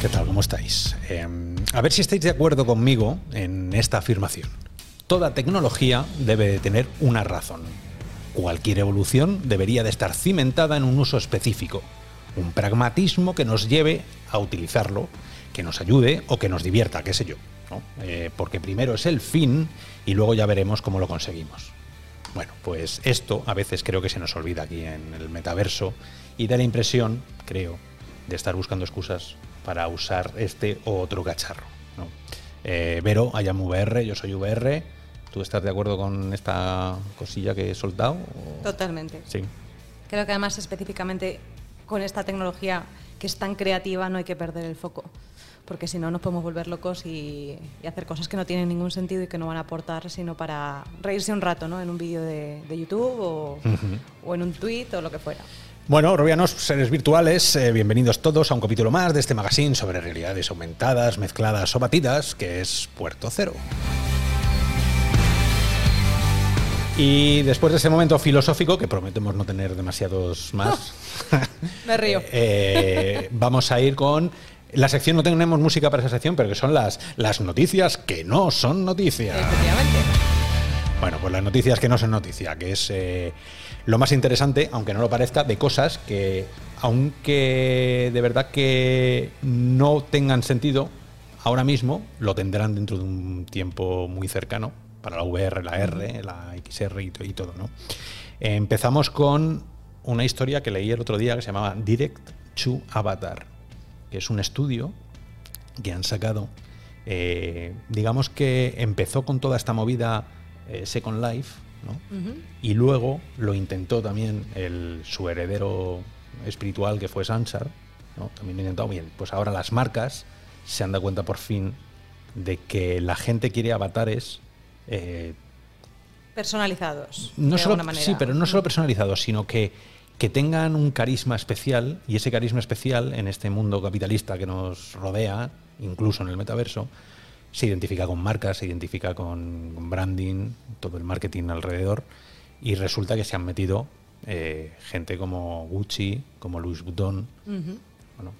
¿qué tal? ¿Cómo estáis? Eh, a ver si estáis de acuerdo conmigo en esta afirmación. Toda tecnología debe de tener una razón. Cualquier evolución debería de estar cimentada en un uso específico, un pragmatismo que nos lleve a utilizarlo, que nos ayude o que nos divierta, qué sé yo. ¿no? Eh, porque primero es el fin y luego ya veremos cómo lo conseguimos. Bueno, pues esto a veces creo que se nos olvida aquí en el metaverso y da la impresión, creo, de estar buscando excusas para usar este o otro cacharro. ¿no? Eh, Vero, Ayam VR, yo soy VR. ¿Tú estás de acuerdo con esta cosilla que he soltado? o- Totalmente. Sí. Creo que además específicamente con esta tecnología que es tan creativa no hay que perder el foco, porque si no nos podemos volver locos y, y hacer cosas que no tienen ningún sentido y que no van a aportar sino para reírse un rato ¿no? en un vídeo de, de YouTube o, o en un tweet o lo que fuera. Bueno, Robianos, seres virtuales, eh, bienvenidos todos a un capítulo más de este magazine sobre realidades aumentadas, mezcladas o batidas, que es Puerto Cero. Y después de ese momento filosófico, que prometemos no tener demasiados más, Me río. eh, vamos a ir con la sección, no tenemos música para esa sección, pero que son las, las noticias que no son noticias. Efectivamente. Bueno, pues las noticias que no son noticia, que es eh, lo más interesante, aunque no lo parezca, de cosas que, aunque de verdad que no tengan sentido, ahora mismo lo tendrán dentro de un tiempo muy cercano para la VR, la R, la XR y, to- y todo, ¿no? Empezamos con una historia que leí el otro día que se llamaba Direct to Avatar, que es un estudio que han sacado. eh, digamos que empezó con toda esta movida eh, Second Life, Y luego lo intentó también el, su heredero espiritual, que fue Sansar, ¿no? También lo intentó bien. Pues ahora las marcas se han dado cuenta por fin de que la gente quiere avatares. eh, Personalizados. no de solo, alguna manera. sí, pero no solo personalizados, sino que, que tengan un carisma especial y ese carisma especial en este mundo capitalista que nos rodea, incluso en el metaverso, se identifica con marcas, se identifica con, con branding, todo el marketing alrededor y resulta que se han metido eh, gente como Gucci, como Louis Vuitton, bueno,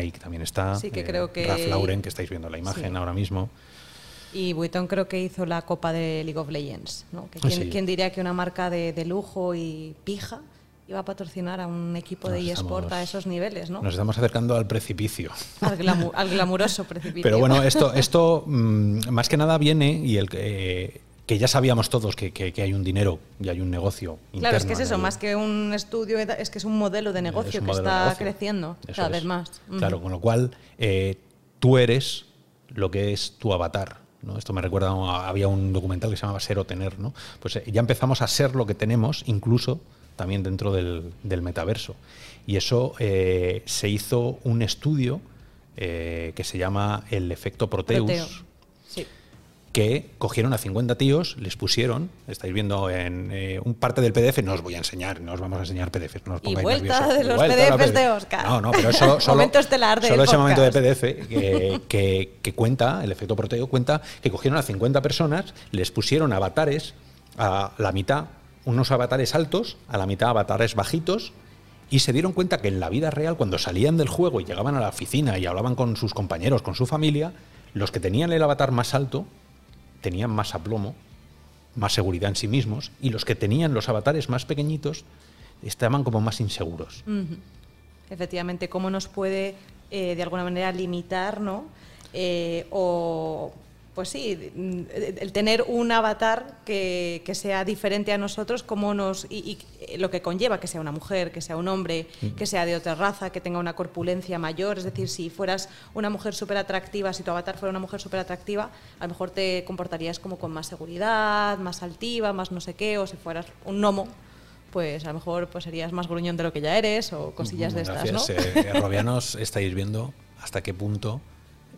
Nike también está, Sí, que eh, creo que- Ralph Lauren, que estáis viendo la imagen Sí. ahora mismo. Y Vuitton creo que hizo la copa de League of Legends. ¿no? Que Ah, ¿quién, sí. quién diría que una marca de, de lujo y pija iba a patrocinar a un equipo de eSport estamos- a esos niveles? ¿no? Nos estamos acercando al precipicio. Al, glamu- al glamuroso precipicio. Pero bueno, esto, esto mm, más que nada viene y el que, eh, que ya sabíamos todos que, que- que hay un dinero y hay un negocio. Claro, es que es eso, el- más que un estudio, es que es un modelo de negocio que está negocio. creciendo Eso cada es. vez más. Claro, con lo cual eh, tú eres lo que es tu avatar. ¿no? Esto me recuerda, había un documental que se llamaba Ser o Tener. ¿no? Pues eh, ya empezamos a ser lo que tenemos, incluso también dentro del, del metaverso. Y eso eh, se hizo un estudio eh, que se llama el efecto Proteus. Proteo. Sí. que cogieron a 50 tíos, les pusieron, estáis viendo en eh, un parte del PDF, no os voy a enseñar, no os vamos a enseñar PDFs, no os Y pongáis vuelta nerviosos. de Y los vuelta PDFs de Óscar. No, no, pero eso solo, Momento estelar del solo ese momento de. PDF que, que- que cuenta, el efecto proteo cuenta que cogieron a 50 personas, les pusieron avatares a la mitad, unos avatares altos, a la mitad avatares bajitos, y se dieron cuenta que en la vida real, cuando salían del juego y llegaban a la oficina y hablaban con sus compañeros, con su familia, los que tenían el avatar más alto tenían más aplomo, más seguridad en sí mismos, y los que tenían los avatares más pequeñitos estaban como más inseguros. Efectivamente, cómo nos puede eh, de alguna manera limitar, ¿no? Eh, o, pues sí, mm, el tener un avatar que, que sea diferente a nosotros, cómo nos, y, y, eh, lo que conlleva que sea una mujer, que sea un hombre, que sea de otra raza, que tenga una corpulencia mayor. Es decir, si fueras una mujer súper atractiva, si tu avatar fuera una mujer súper atractiva, a lo mejor te comportarías como con más seguridad, más altiva, más no sé qué, o si fueras un gnomo, pues a lo mejor pues serías más gruñón de lo que ya eres o cosillas de estas, ¿no? Gracias. Eh, Robianos, estáis viendo hasta qué punto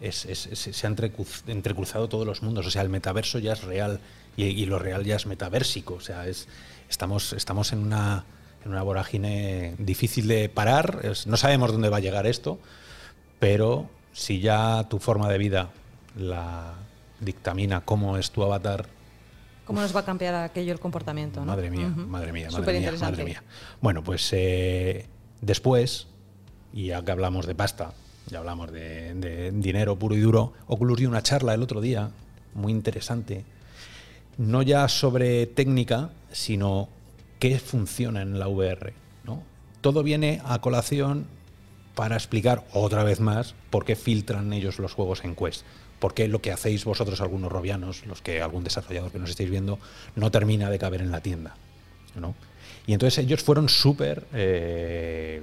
es- se han entrecruz- entrecruzado todos los mundos. O sea, el metaverso ya es real y, y lo real ya es metaversico. O sea, es, estamos, estamos en una, en una vorágine difícil de parar. Es- no sabemos dónde va a llegar esto, pero si ya tu forma de vida la dictamina cómo es tu avatar, ¿Cómo nos va a cambiar aquello el comportamiento? ¿no? Madre mía, madre mía, madre mía, madre mía. Bueno, pues eh, después, y ya que hablamos de pasta, ya hablamos de, dinero puro y duro. Oculus dio una charla el otro día, muy interesante, no ya sobre técnica, sino qué funciona en la VR. ¿no? Todo viene a colación para explicar otra vez más por qué filtran ellos los juegos en Quest. Por qué lo que hacéis vosotros, algunos robianos, los que algún desarrollador que nos estáis viendo, no termina de caber en la tienda. ¿no? Y entonces ellos fueron súper eh,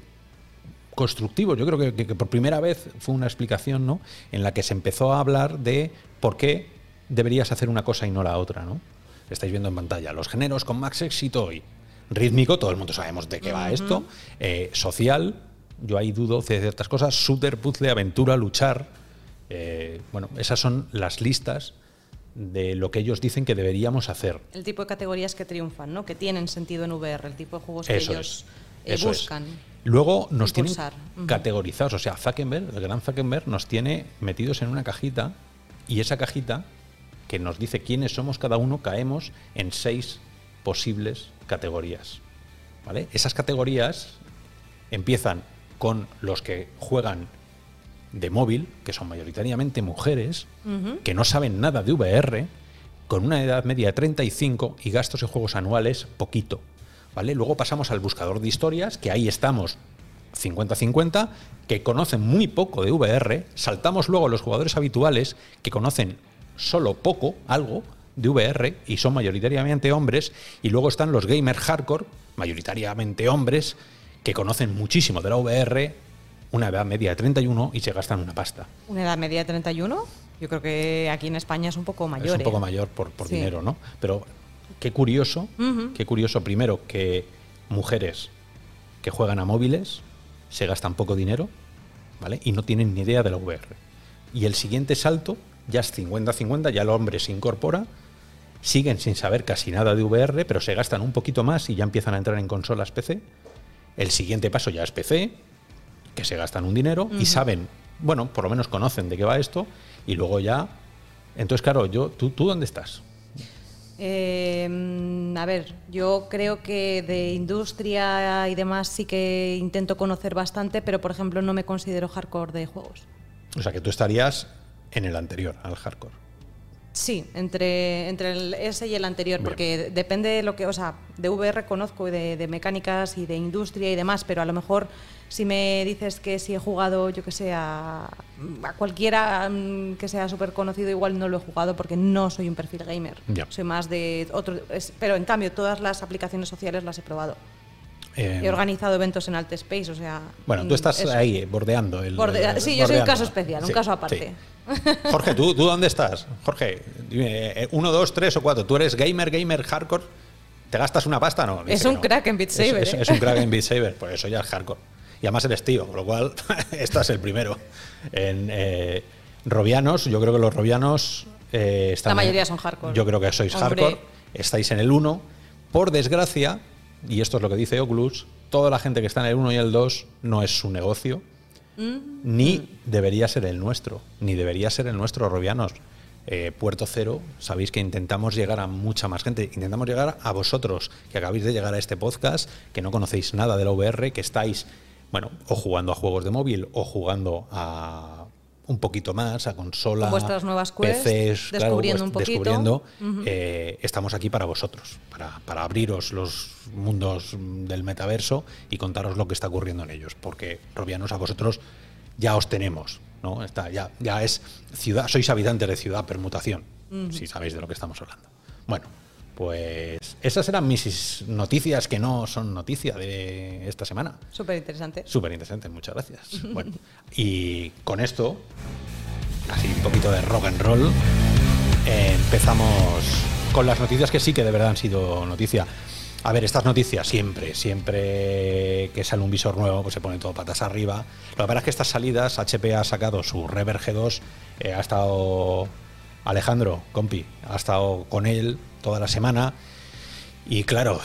constructivos. Yo creo que, que- que por primera vez fue una explicación ¿no? en la que se empezó a hablar de por qué deberías hacer una cosa y no la otra. ¿no? Estáis viendo en pantalla los géneros con más éxito hoy. Rítmico, todo el mundo sabemos de qué va esto. Eh, social, yo ahí dudo de ciertas cosas. Shooter, puzzle, aventura, luchar. Eh, bueno, esas son las listas de lo que ellos dicen que deberíamos hacer. El tipo de categorías que triunfan, ¿no? Que tienen sentido en VR, el tipo de juegos que ellos es. eh, es. Luego nos tienen categorizados. O sea, Zuckerberg, el gran Zuckerberg, nos tiene metidos en una cajita y esa cajita que nos dice quiénes somos cada uno, caemos en seis posibles categorías. ¿Vale? Esas categorías empiezan con los que juegan de móvil, que son mayoritariamente mujeres, que no saben nada de VR, con una edad media de 35 y gastos en juegos anuales poquito. ¿Vale? Luego pasamos al buscador de historias, que ahí estamos 50-50, que conocen muy poco de VR. Saltamos luego a los jugadores habituales, que conocen solo poco, algo, de VR, y son mayoritariamente hombres. Y luego están los gamers hardcore, mayoritariamente hombres, que conocen muchísimo de la VR, una edad media de 31 y se gastan una pasta. ¿Una edad media de 31? Yo creo que aquí en España es un poco mayor. es un ¿eh? poco mayor por, por Sí. dinero, ¿no? Pero qué curioso, qué curioso primero que mujeres que juegan a móviles se gastan poco dinero, ¿vale? Y no tienen ni idea de la VR. Y el siguiente salto ya es 50-50, ya el hombre se incorpora, siguen sin saber casi nada de VR, pero se gastan un poquito más y ya empiezan a entrar en consolas PC. El siguiente paso ya es PC, que se gastan un dinero y saben, bueno, por lo menos conocen de qué va esto, y luego ya. Entonces, claro, yo, ¿tú, tú dónde estás? Eh, a ver, yo creo que de industria y demás sí que intento conocer bastante, pero por ejemplo no me considero hardcore de juegos. O sea, que tú estarías en el anterior, al hardcore. Sí, entre, entre el ese y el anterior, Bien. porque depende de lo que, o sea, de VR conozco de, de mecánicas y de industria y demás, pero a lo mejor si me dices que si he jugado, yo que sé, a, a cualquiera mm, que sea súper conocido, igual no lo he jugado porque no soy un perfil gamer. Ya. Soy más de otro. es- pero en cambio, todas las aplicaciones sociales las he probado. Eh, He organizado eventos en Alt Space, o sea. bueno, mm, tú estás eso. ahí, eh, bordeando. El, sí, yo soy un bordeando. caso especial, un Sí, caso aparte. sí. Jorge, ¿tú, ¿tú dónde estás? Jorge, dime, eh, uno, dos, tres o cuatro. ¿Tú eres gamer, gamer, hardcore? ¿Te gastas una pasta? No. Es un no. crack en Beat Es- Saber, Es, ¿eh? es un crack en Beat Saber, pues eso ya es hardcore. Y además eres tío, con lo cual estás el primero. En eh, Robianos, yo creo que los Robianos eh, están. La mayoría son hardcore. Yo creo que sois Hombre. hardcore. Estáis en el 1. Por desgracia, y esto es lo que dice Oculus, toda la gente que está en el 1 y el 2 no es su negocio, ni debería ser el nuestro, ni debería ser el nuestro, Robianos. Eh, Puerto Cero, sabéis que intentamos llegar a mucha más gente, intentamos llegar a vosotros, que acabáis de llegar a este podcast, que no conocéis nada de la VR, que estáis, bueno, o jugando a juegos de móvil, o jugando a un poquito más, a consola, Con vuestras nuevas Quest, PCs, claro, descubriendo un pues, poquito. descubriendo, eh, estamos aquí para vosotros, para, para abriros los mundos del metaverso y contaros lo que está ocurriendo en ellos, porque Robianos a vosotros ya os tenemos, ¿no? Está, ya, ya es ciudad, sois habitantes de ciudad permutación, si sabéis de lo que estamos hablando. Bueno, pues esas eran mis noticias que no son noticia de esta semana. Súper interesante. Súper interesante, muchas gracias. Bueno, y con esto, así un poquito de rock and roll, eh, empezamos con las noticias que sí que de verdad han sido noticia. A ver, estas noticias siempre, siempre que sale un visor nuevo, pues se pone todo patas arriba. Lo que pasa es que estas salidas, HP ha sacado su Rever G2, eh, ha estado Alejandro, compi, ha estado con él toda la semana. Y claro,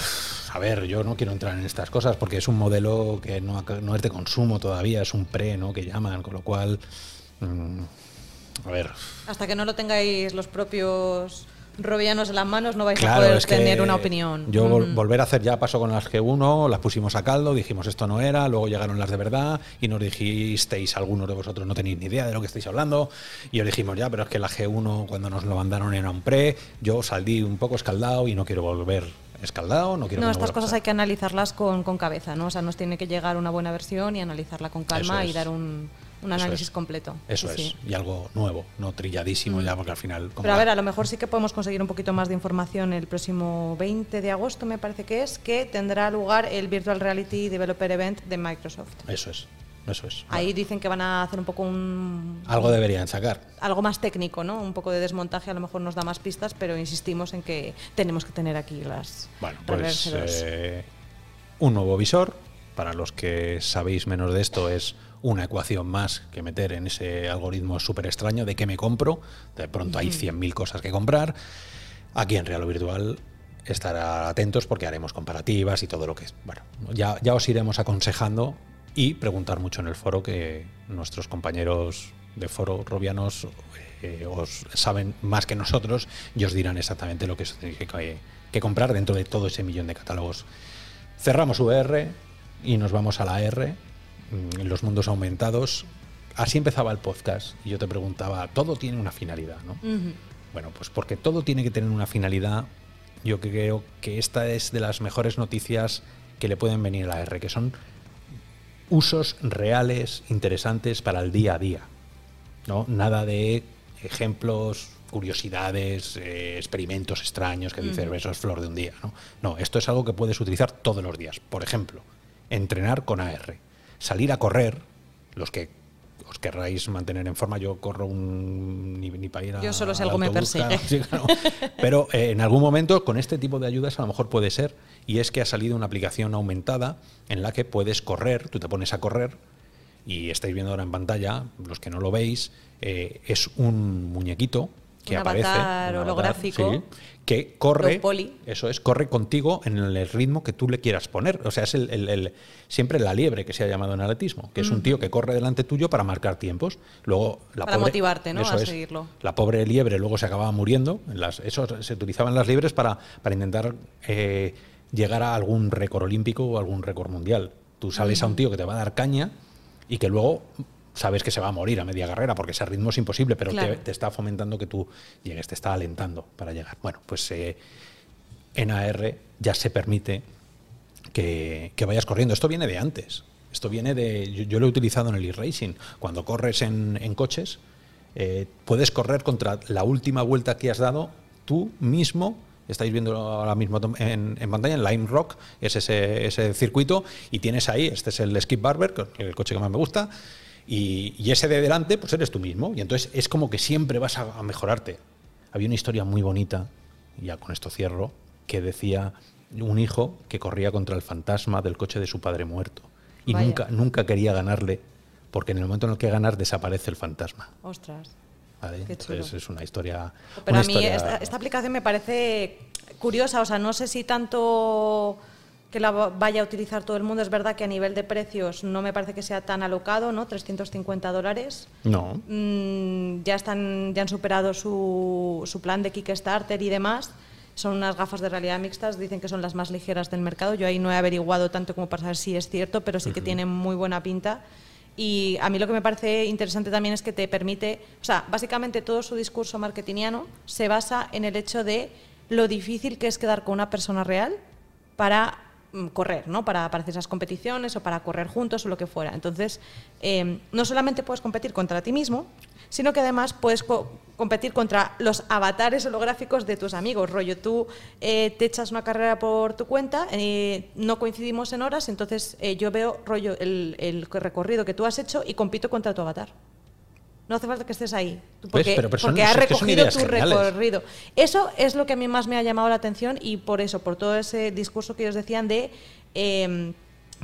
a ver, yo no quiero entrar en estas cosas porque es un modelo que no, no es de consumo todavía, es un pre, ¿no? Que llaman, con lo cual, mm, a ver, Hasta que no lo tengáis los propios Robianos en las manos no vais a poder tener una opinión. Yo volver a hacer ya paso con las G1, las pusimos a caldo, dijimos esto no era, luego llegaron las de verdad y nos dijisteis, algunos de vosotros no tenéis ni idea de lo que estáis hablando, y os dijimos ya, pero es que la G1 cuando nos lo mandaron era un pre, yo salí un poco escaldado y no quiero volver escaldado, no quiero... No, estas cosas hay que analizarlas con, con, cabeza, ¿no? O sea, nos tiene que llegar una buena versión y analizarla con calma y dar un un análisis completo. Eso es, y algo nuevo, no trilladísimo ya, porque al final... Pero a ver, a lo mejor sí que podemos conseguir un poquito más de información el próximo 20 de agosto, me parece que es, que tendrá lugar el Virtual Reality Developer Event de Microsoft. Eso es. Eso es. Ahí dicen que van a hacer un poco un... Algo deberían sacar. Algo más técnico, ¿no? Un poco de desmontaje a lo mejor nos da más pistas, pero insistimos en que tenemos que tener aquí las... Bueno, pues eh, un nuevo visor. Para los que sabéis menos de esto es una ecuación más que meter en ese algoritmo súper extraño de qué me compro. De pronto hay 100.000 cosas que comprar. Aquí en Real o Virtual estar atentos porque haremos comparativas y todo lo que es. Bueno, ya, ya os iremos aconsejando y preguntar mucho en el foro que nuestros compañeros de foro robianos eh, os saben más que nosotros y os dirán exactamente lo que, tenéis que, que comprar dentro de todo ese millón de catálogos. Cerramos VR y nos vamos a la R los mundos aumentados, así empezaba el podcast y yo te preguntaba, todo tiene una finalidad, ¿no? Bueno, pues porque todo tiene que tener una finalidad, yo creo que esta es de las mejores noticias que le pueden venir a la R, que son usos reales, interesantes para el día a día. ¿no? Nada de ejemplos, curiosidades, eh, experimentos extraños que dice eso es flor de un día. ¿no? no, esto es algo que puedes utilizar todos los días. Por ejemplo, entrenar con AR salir a correr, los que os querráis mantener en forma, yo corro un ni, para ir a Yo solo si algo me persigue. Pero eh, en algún momento con este tipo de ayudas a lo mejor puede ser y es que ha salido una aplicación aumentada en la que puedes correr, tú te pones a correr y estáis viendo ahora en pantalla, los que no lo veis, eh, es un muñequito que aparece holográfico que corre eso es corre contigo en el ritmo que tú le quieras poner. O sea es el, siempre la liebre que se ha llamado en atletismo que es un tío que corre delante tuyo para marcar tiempos. Luego la para motivarte no a seguirlo. la pobre liebre luego se acababa muriendo. Las, eso se utilizaban las liebres para para intentar eh, llegar a algún récord olímpico o algún récord mundial. Tú sales a un tío que te va a dar caña y que luego sabes que se va a morir a media carrera porque ese ritmo es imposible, pero te, está fomentando que tú llegues, te está alentando para llegar. Bueno, pues eh, en AR ya se permite que, vayas corriendo. Esto viene de antes. Esto viene de. Yo, lo he utilizado en el e-racing. Cuando corres en, coches, eh, puedes correr contra la última vuelta que has dado tú mismo estáis viendo ahora mismo en, pantalla, en Line Rock, es ese, ese, circuito, y tienes ahí, este es el Skip Barber, el coche que más me gusta, y, ese de delante, pues eres tú mismo. Y entonces es como que siempre vas a, mejorarte. Había una historia muy bonita, ya con esto cierro, que decía un hijo que corría contra el fantasma del coche de su padre muerto. Y nunca, nunca quería ganarle, porque en el momento en el que ganas desaparece el fantasma. Ostras. Entonces es una historia. Pero a mí esta, aplicación me parece curiosa, o sea, no sé si tanto que la vaya a utilizar todo el mundo. Es verdad que a nivel de precios no me parece que sea tan alocado, ¿no? 350 dólares. No. Mm, ya, están, ya han superado su, su plan de Kickstarter y demás. Son unas gafas de realidad mixtas, dicen que son las más ligeras del mercado. Yo ahí no he averiguado tanto como para saber si es cierto, pero sí que tienen muy buena pinta. Y a mí lo que me parece interesante también es que te permite, o sea, básicamente todo su discurso marketingiano se basa en el hecho de lo difícil que es quedar con una persona real para correr, ¿no? Para, para, hacer esas competiciones o para correr juntos o lo que fuera. Entonces, em, no solamente puedes competir contra ti mismo, sino que además puedes competir contra los avatares holográficos de tus amigos. Rollo, tú eh, te echas una carrera por tu cuenta, eh, no coincidimos en horas, entonces eh, yo veo rollo el, el recorrido que tú has hecho y compito contra tu avatar. No hace falta que estés ahí, porque, porque has recogido tu recorrido. Eso es lo que a mí más me ha llamado la atención y por eso, por todo ese discurso que ellos decían de em,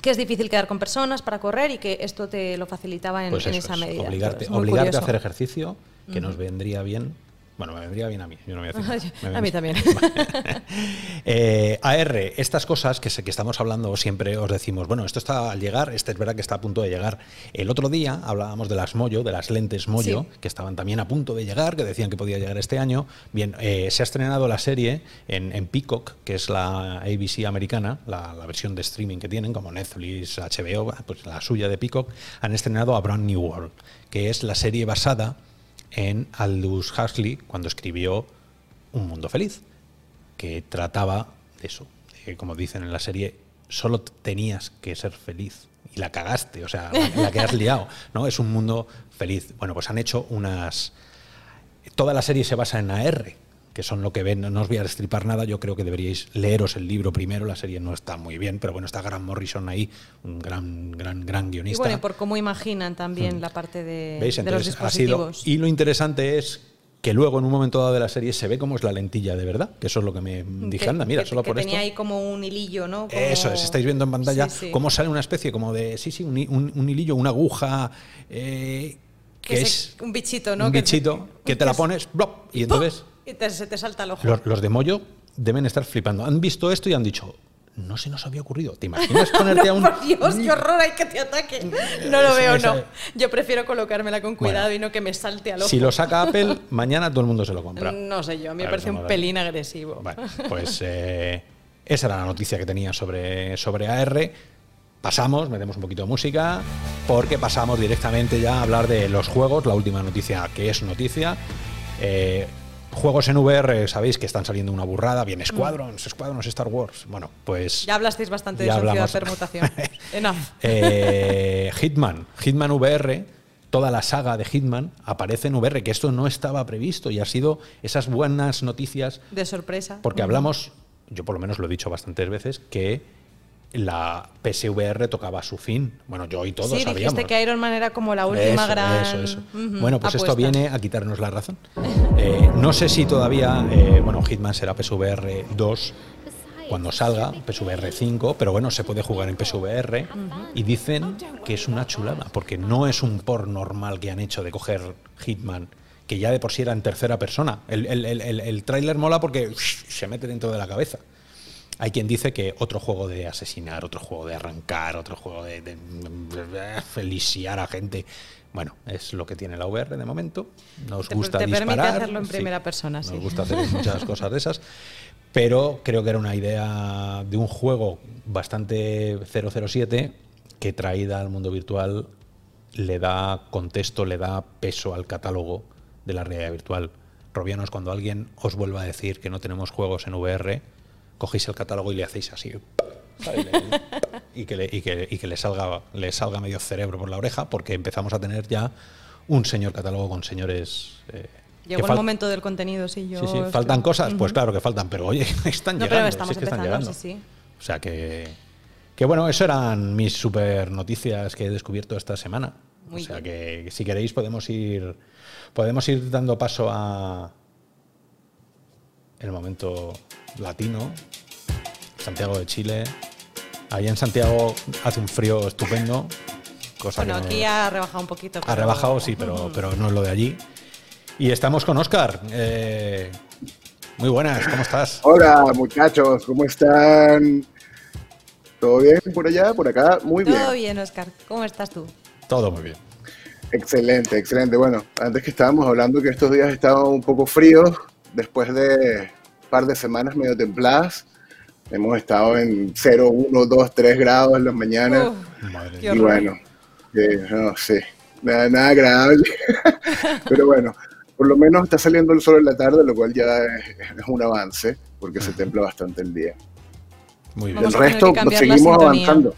que es difícil quedar con personas para correr y que esto te lo facilitaba en, pues esa medida. Obligarte, obligarte a hacer ejercicio, que nos vendría bien Bueno, me vendría bien a mí. Yo no voy a, decir nada. a mí también. eh, AR, estas cosas que, que estamos hablando siempre os decimos, bueno, esto está al llegar, este es verdad que está a punto de llegar. El otro día hablábamos de las Moyo, de las lentes Moyo, que estaban también a punto de llegar, que decían que podía llegar este año. Bien, eh, se ha estrenado la serie en, en, Peacock, que es la ABC americana, la, la, versión de streaming que tienen, como Netflix, HBO, pues la suya de Peacock, han estrenado a Brand New World, que es la serie basada en Aldous Huxley cuando escribió Un Mundo Feliz, que trataba de eso. como dicen en la serie, solo tenías que ser feliz y la cagaste, o sea, la, que has liado, ¿no? Es un mundo feliz. Bueno, pues han hecho unas... Toda la serie se basa en AR, que son lo que ven, no os voy a destripar nada, yo creo que deberíais leeros el libro primero, la serie no está muy bien, pero bueno, está Grant Morrison ahí, un gran, gran, gran guionista. Y bueno, por cómo imaginan también la parte de, de los dispositivos. Ha sido, y lo interesante es que luego en un momento dado de la serie se ve cómo es la lentilla de verdad, que eso es lo que me dije, anda, mira, solo que por tenía ahí como un hilillo, ¿no? Eso es, estáis viendo en pantalla cómo sale una especie como de, sí, sí, un, un, hilillo, una aguja, eh, que, es, un bichito, ¿no? Un bichito que, te la pones, blop, y entonces... Y te, se te salta el ojo. Los, los de Moyo deben estar flipando. Han visto esto y han dicho, no se nos había ocurrido. ¿Te imaginas ponerte a un. Por Dios, qué horror, hay que te ataque. No lo veo, no. Yo prefiero colocármela con cuidado y no que me salte al ojo. Si lo saca Apple, mañana todo el mundo se lo compra. No sé yo, a mí me parece un pelín agresivo. Bueno, pues eh, esa era la noticia que tenía sobre, sobre AR. Pasamos, metemos un poquito de música, porque pasamos directamente ya a hablar de los juegos, la última noticia que es noticia. Eh, Juegos en VR, sabéis que están saliendo una burrada, bien Squadrons, Squadrons Star Wars. Bueno, pues. Ya hablasteis bastante de sociedad permutación. Enough. Eh, Hitman, Hitman VR, toda la saga de Hitman aparece en VR, que esto no estaba previsto y ha sido esas buenas noticias. De sorpresa. Porque hablamos, yo por lo menos lo he dicho bastantes veces, que la PSVR tocaba su fin. Bueno, yo y todos sí, sabíamos. dijiste que Iron Man era como la última gran. Eso, eso. bueno, pues esto viene a quitarnos la razón. Eh, no sé si todavía. Eh, bueno, Hitman será PSVR 2 cuando salga, PSVR 5, pero bueno, se puede jugar en PSVR. Y dicen que es una chulada, porque no es un por normal que han hecho de coger Hitman que ya de por sí era en tercera persona. El, el, el, el tráiler mola porque se mete dentro de la cabeza. Hay quien dice que otro juego de asesinar, otro juego de arrancar, otro juego de, de, feliciar a gente. Bueno, es lo que tiene la VR de momento. Nos gusta te disparar. permite hacerlo en primera persona, Nos gusta hacer muchas cosas de esas. Pero creo que era una idea de un juego bastante 007 que traída al mundo virtual le da contexto, le da peso al catálogo de la realidad virtual. Robianos, cuando alguien os vuelva a decir que no tenemos juegos en VR, cogéis el catálogo y le hacéis así. y, que le, y, que, y que le salga, le salga medio cerebro por la oreja, porque empezamos a tener ya un señor catálogo con señores. Eh, Llegó el momento del contenido, sí. Yo sí, sí. ¿Faltan cosas? Pues claro que faltan, pero oye, están no, llegando. Pero estamos sí, es que están llegando. Sí, sí. O sea que. Que bueno, eso eran mis super noticias que he descubierto esta semana. Muy o sea bien. que si queréis podemos ir podemos ir dando paso a el momento latino, Santiago de Chile. Ahí en Santiago hace un frío estupendo. Cosa Bueno, que no- aquí ha rebajado un poquito. ha rebajado, sí, pero, pero no es lo de allí. Y estamos con Oscar. Eh, muy buenas, ¿cómo estás? Hola muchachos, ¿cómo están? ¿Todo bien por allá? Por acá, muy bien. Todo bien, Oscar. ¿Cómo estás tú? Todo muy bien. Excelente, excelente. Bueno, antes que estábamos hablando que estos días estaban un poco fríos, después de un par de semanas medio templadas, hemos estado en 0, 1, 2, 3 grados en las mañanas. Y bueno, eh, no sé, nada, nada agradable. Pero bueno, por lo menos está saliendo el sol en la tarde, lo cual ya es, es un avance, porque se templa bastante el día. Muy bien. Vamos el resto la seguimos avanzando.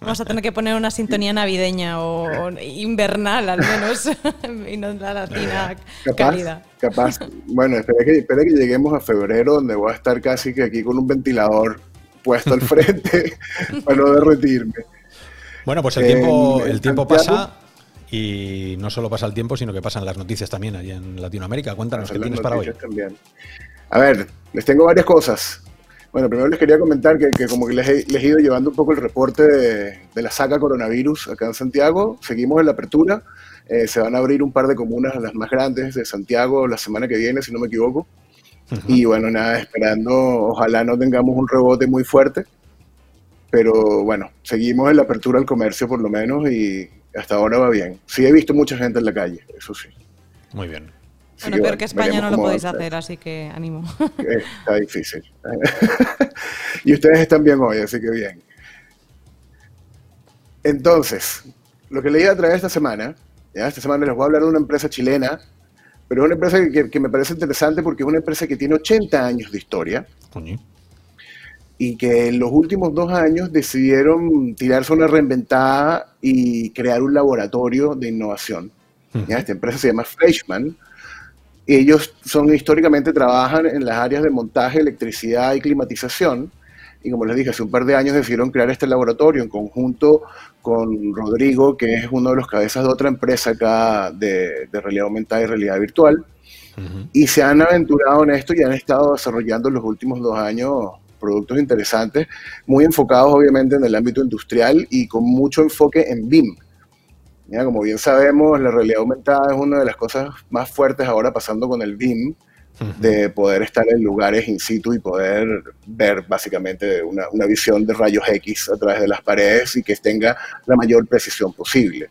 Vamos a tener que poner una sintonía navideña o, o invernal al menos y no la latina Capaz, cálida. capaz. Bueno, espera que, espera que lleguemos a febrero, donde voy a estar casi que aquí con un ventilador puesto al frente para no derretirme. Bueno, pues el tiempo, el tiempo pasa y no solo pasa el tiempo, sino que pasan las noticias también allí en Latinoamérica. Cuéntanos, ¿qué tienes para hoy? también. A ver, les tengo varias cosas. Bueno, primero les quería comentar que, que como que les he, les he ido llevando un poco el reporte de, de la saga coronavirus acá en Santiago. Seguimos en la apertura. Eh, se van a abrir un par de comunas, las más grandes de Santiago, la semana que viene, si no me equivoco. Y bueno, nada, esperando, ojalá no tengamos un rebote muy fuerte, pero bueno, seguimos en la apertura al comercio por lo menos y hasta ahora va bien. Sí he visto mucha gente en la calle, eso sí. Muy bien. Bueno, peor que España no lo podéis hacer, así que ánimo. Está difícil. y ustedes están bien hoy, así que bien. Entonces, lo que le iba a traer esta semana, ¿ya? esta semana les voy a hablar de una empresa chilena pero es una empresa que, me parece interesante porque es una empresa que tiene 80 años de historia. Y que en los últimos dos años decidieron tirarse una reinventada y crear un laboratorio de innovación. Esta empresa se llama Fleischmann. Ellos son históricamente trabajan en las áreas de montaje, electricidad y climatización y como les dije, hace un par de años decidieron crear este laboratorio en conjunto con Rodrigo, que es uno de los cabezas de otra empresa acá de, realidad aumentada y realidad virtual. Y se han aventurado en esto y han estado desarrollando en los últimos dos años productos interesantes, muy enfocados obviamente en el ámbito industrial y con mucho enfoque en BIM. Como bien sabemos, la realidad aumentada es una de las cosas más fuertes ahora pasando con el BIM de poder estar en lugares in situ y poder ver básicamente una, una, visión de rayos X a través de las paredes y que tenga la mayor precisión posible.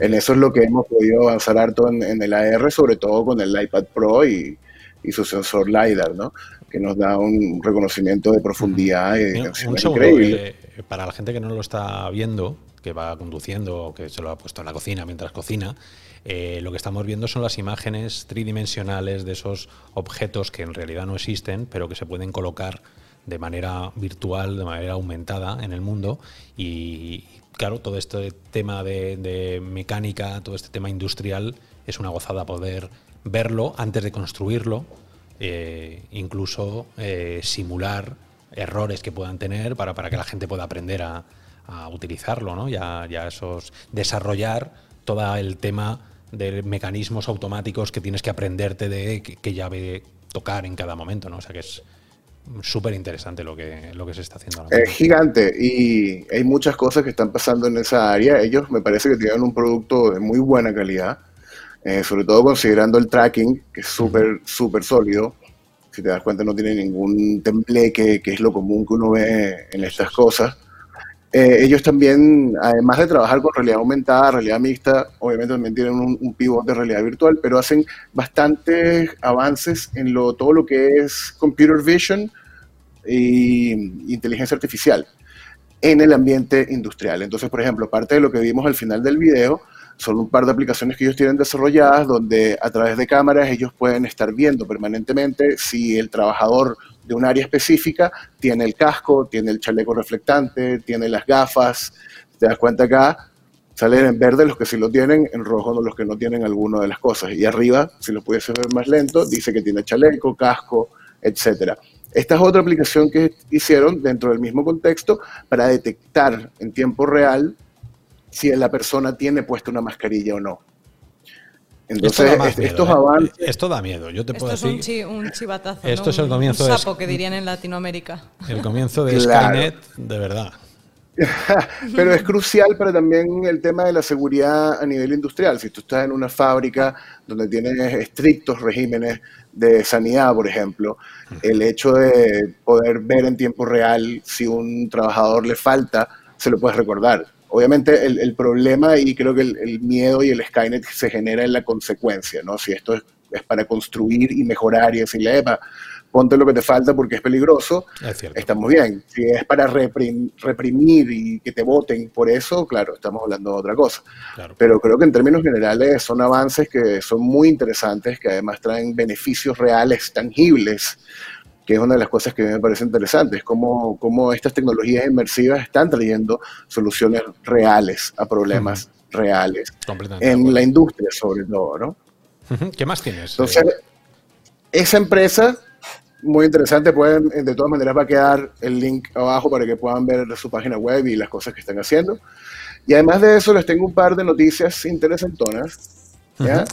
En eso es lo que hemos podido avanzar harto en, el AR, sobre todo con el iPad Pro y, y, su sensor LiDAR, ¿no? que nos da un reconocimiento de profundidad y increíble. Eh, para la gente que no lo está viendo, que va conduciendo o que se lo ha puesto en la cocina mientras cocina, eh, lo que estamos viendo son las imágenes tridimensionales de esos objetos que en realidad no existen, pero que se pueden colocar de manera virtual, de manera aumentada en el mundo. Y claro, todo este tema de, mecánica, todo este tema industrial, es una gozada poder verlo antes de construirlo, eh, incluso eh, simular errores que puedan tener para, para que la gente pueda aprender a, utilizarlo, ¿no? Ya, ya esos desarrollar todo el tema de mecanismos automáticos que tienes que aprenderte de qué, llave tocar en cada momento, ¿no? O sea que es súper interesante lo que, lo que se está haciendo ahora. Es gigante y hay muchas cosas que están pasando en esa área. Ellos me parece que tienen un producto de muy buena calidad, eh, sobre todo considerando el tracking, que es súper, súper sólido. Si te das cuenta, no tiene ningún tembleque, que es lo común que uno ve en estas cosas. Eh, ellos también, además de trabajar con realidad aumentada, realidad mixta, obviamente también tienen un, un pivot de realidad virtual, pero hacen bastantes avances en lo, todo lo que es computer vision e inteligencia artificial en el ambiente industrial. Entonces, por ejemplo, parte de lo que vimos al final del video son un par de aplicaciones que ellos tienen desarrolladas donde a través de cámaras ellos pueden estar viendo permanentemente si el trabajador de un área específica tiene el casco, tiene el chaleco reflectante, tiene las gafas. Te das cuenta acá, salen en verde los que sí lo tienen, en rojo los que no tienen alguna de las cosas. Y arriba, si lo pudiese ver más lento, dice que tiene chaleco, casco, etc. Esta es otra aplicación que hicieron dentro del mismo contexto para detectar en tiempo real si la persona tiene puesta una mascarilla o no. Entonces, esto da ¿eh? Esto da miedo, yo te esto puedo es decir. Un, chivatazo. Esto es el comienzo un sapo que dirían en Latinoamérica. El comienzo de Skynet, de verdad. Pero es crucial para también el tema de la seguridad a nivel industrial. Si tú estás en una fábrica donde tienes estrictos regímenes de sanidad, por ejemplo, el hecho de poder ver en tiempo real si un trabajador le falta, se lo puedes recordar obviamente el, problema y creo que el, miedo y el Skynet se genera en la consecuencia, ¿no? Si esto es, para construir y mejorar y decirle, Epa, ponte lo que te falta porque es peligroso, estamos bien. Si es para reprimir y que te voten por eso, claro, estamos hablando de otra cosa. Pero creo que en términos generales son avances que son muy interesantes, que además traen beneficios reales, tangibles que es una de las cosas que me parece interesante, es cómo, cómo estas tecnologías inmersivas están trayendo soluciones reales a problemas reales en la industria sobre todo, ¿no? ¿Qué más tienes? Entonces, esa empresa, muy interesante, pueden, de todas maneras va a quedar el link abajo para que puedan ver su página web y las cosas que están haciendo. Y además de eso, les tengo un par de noticias interesantonas. ¿ya?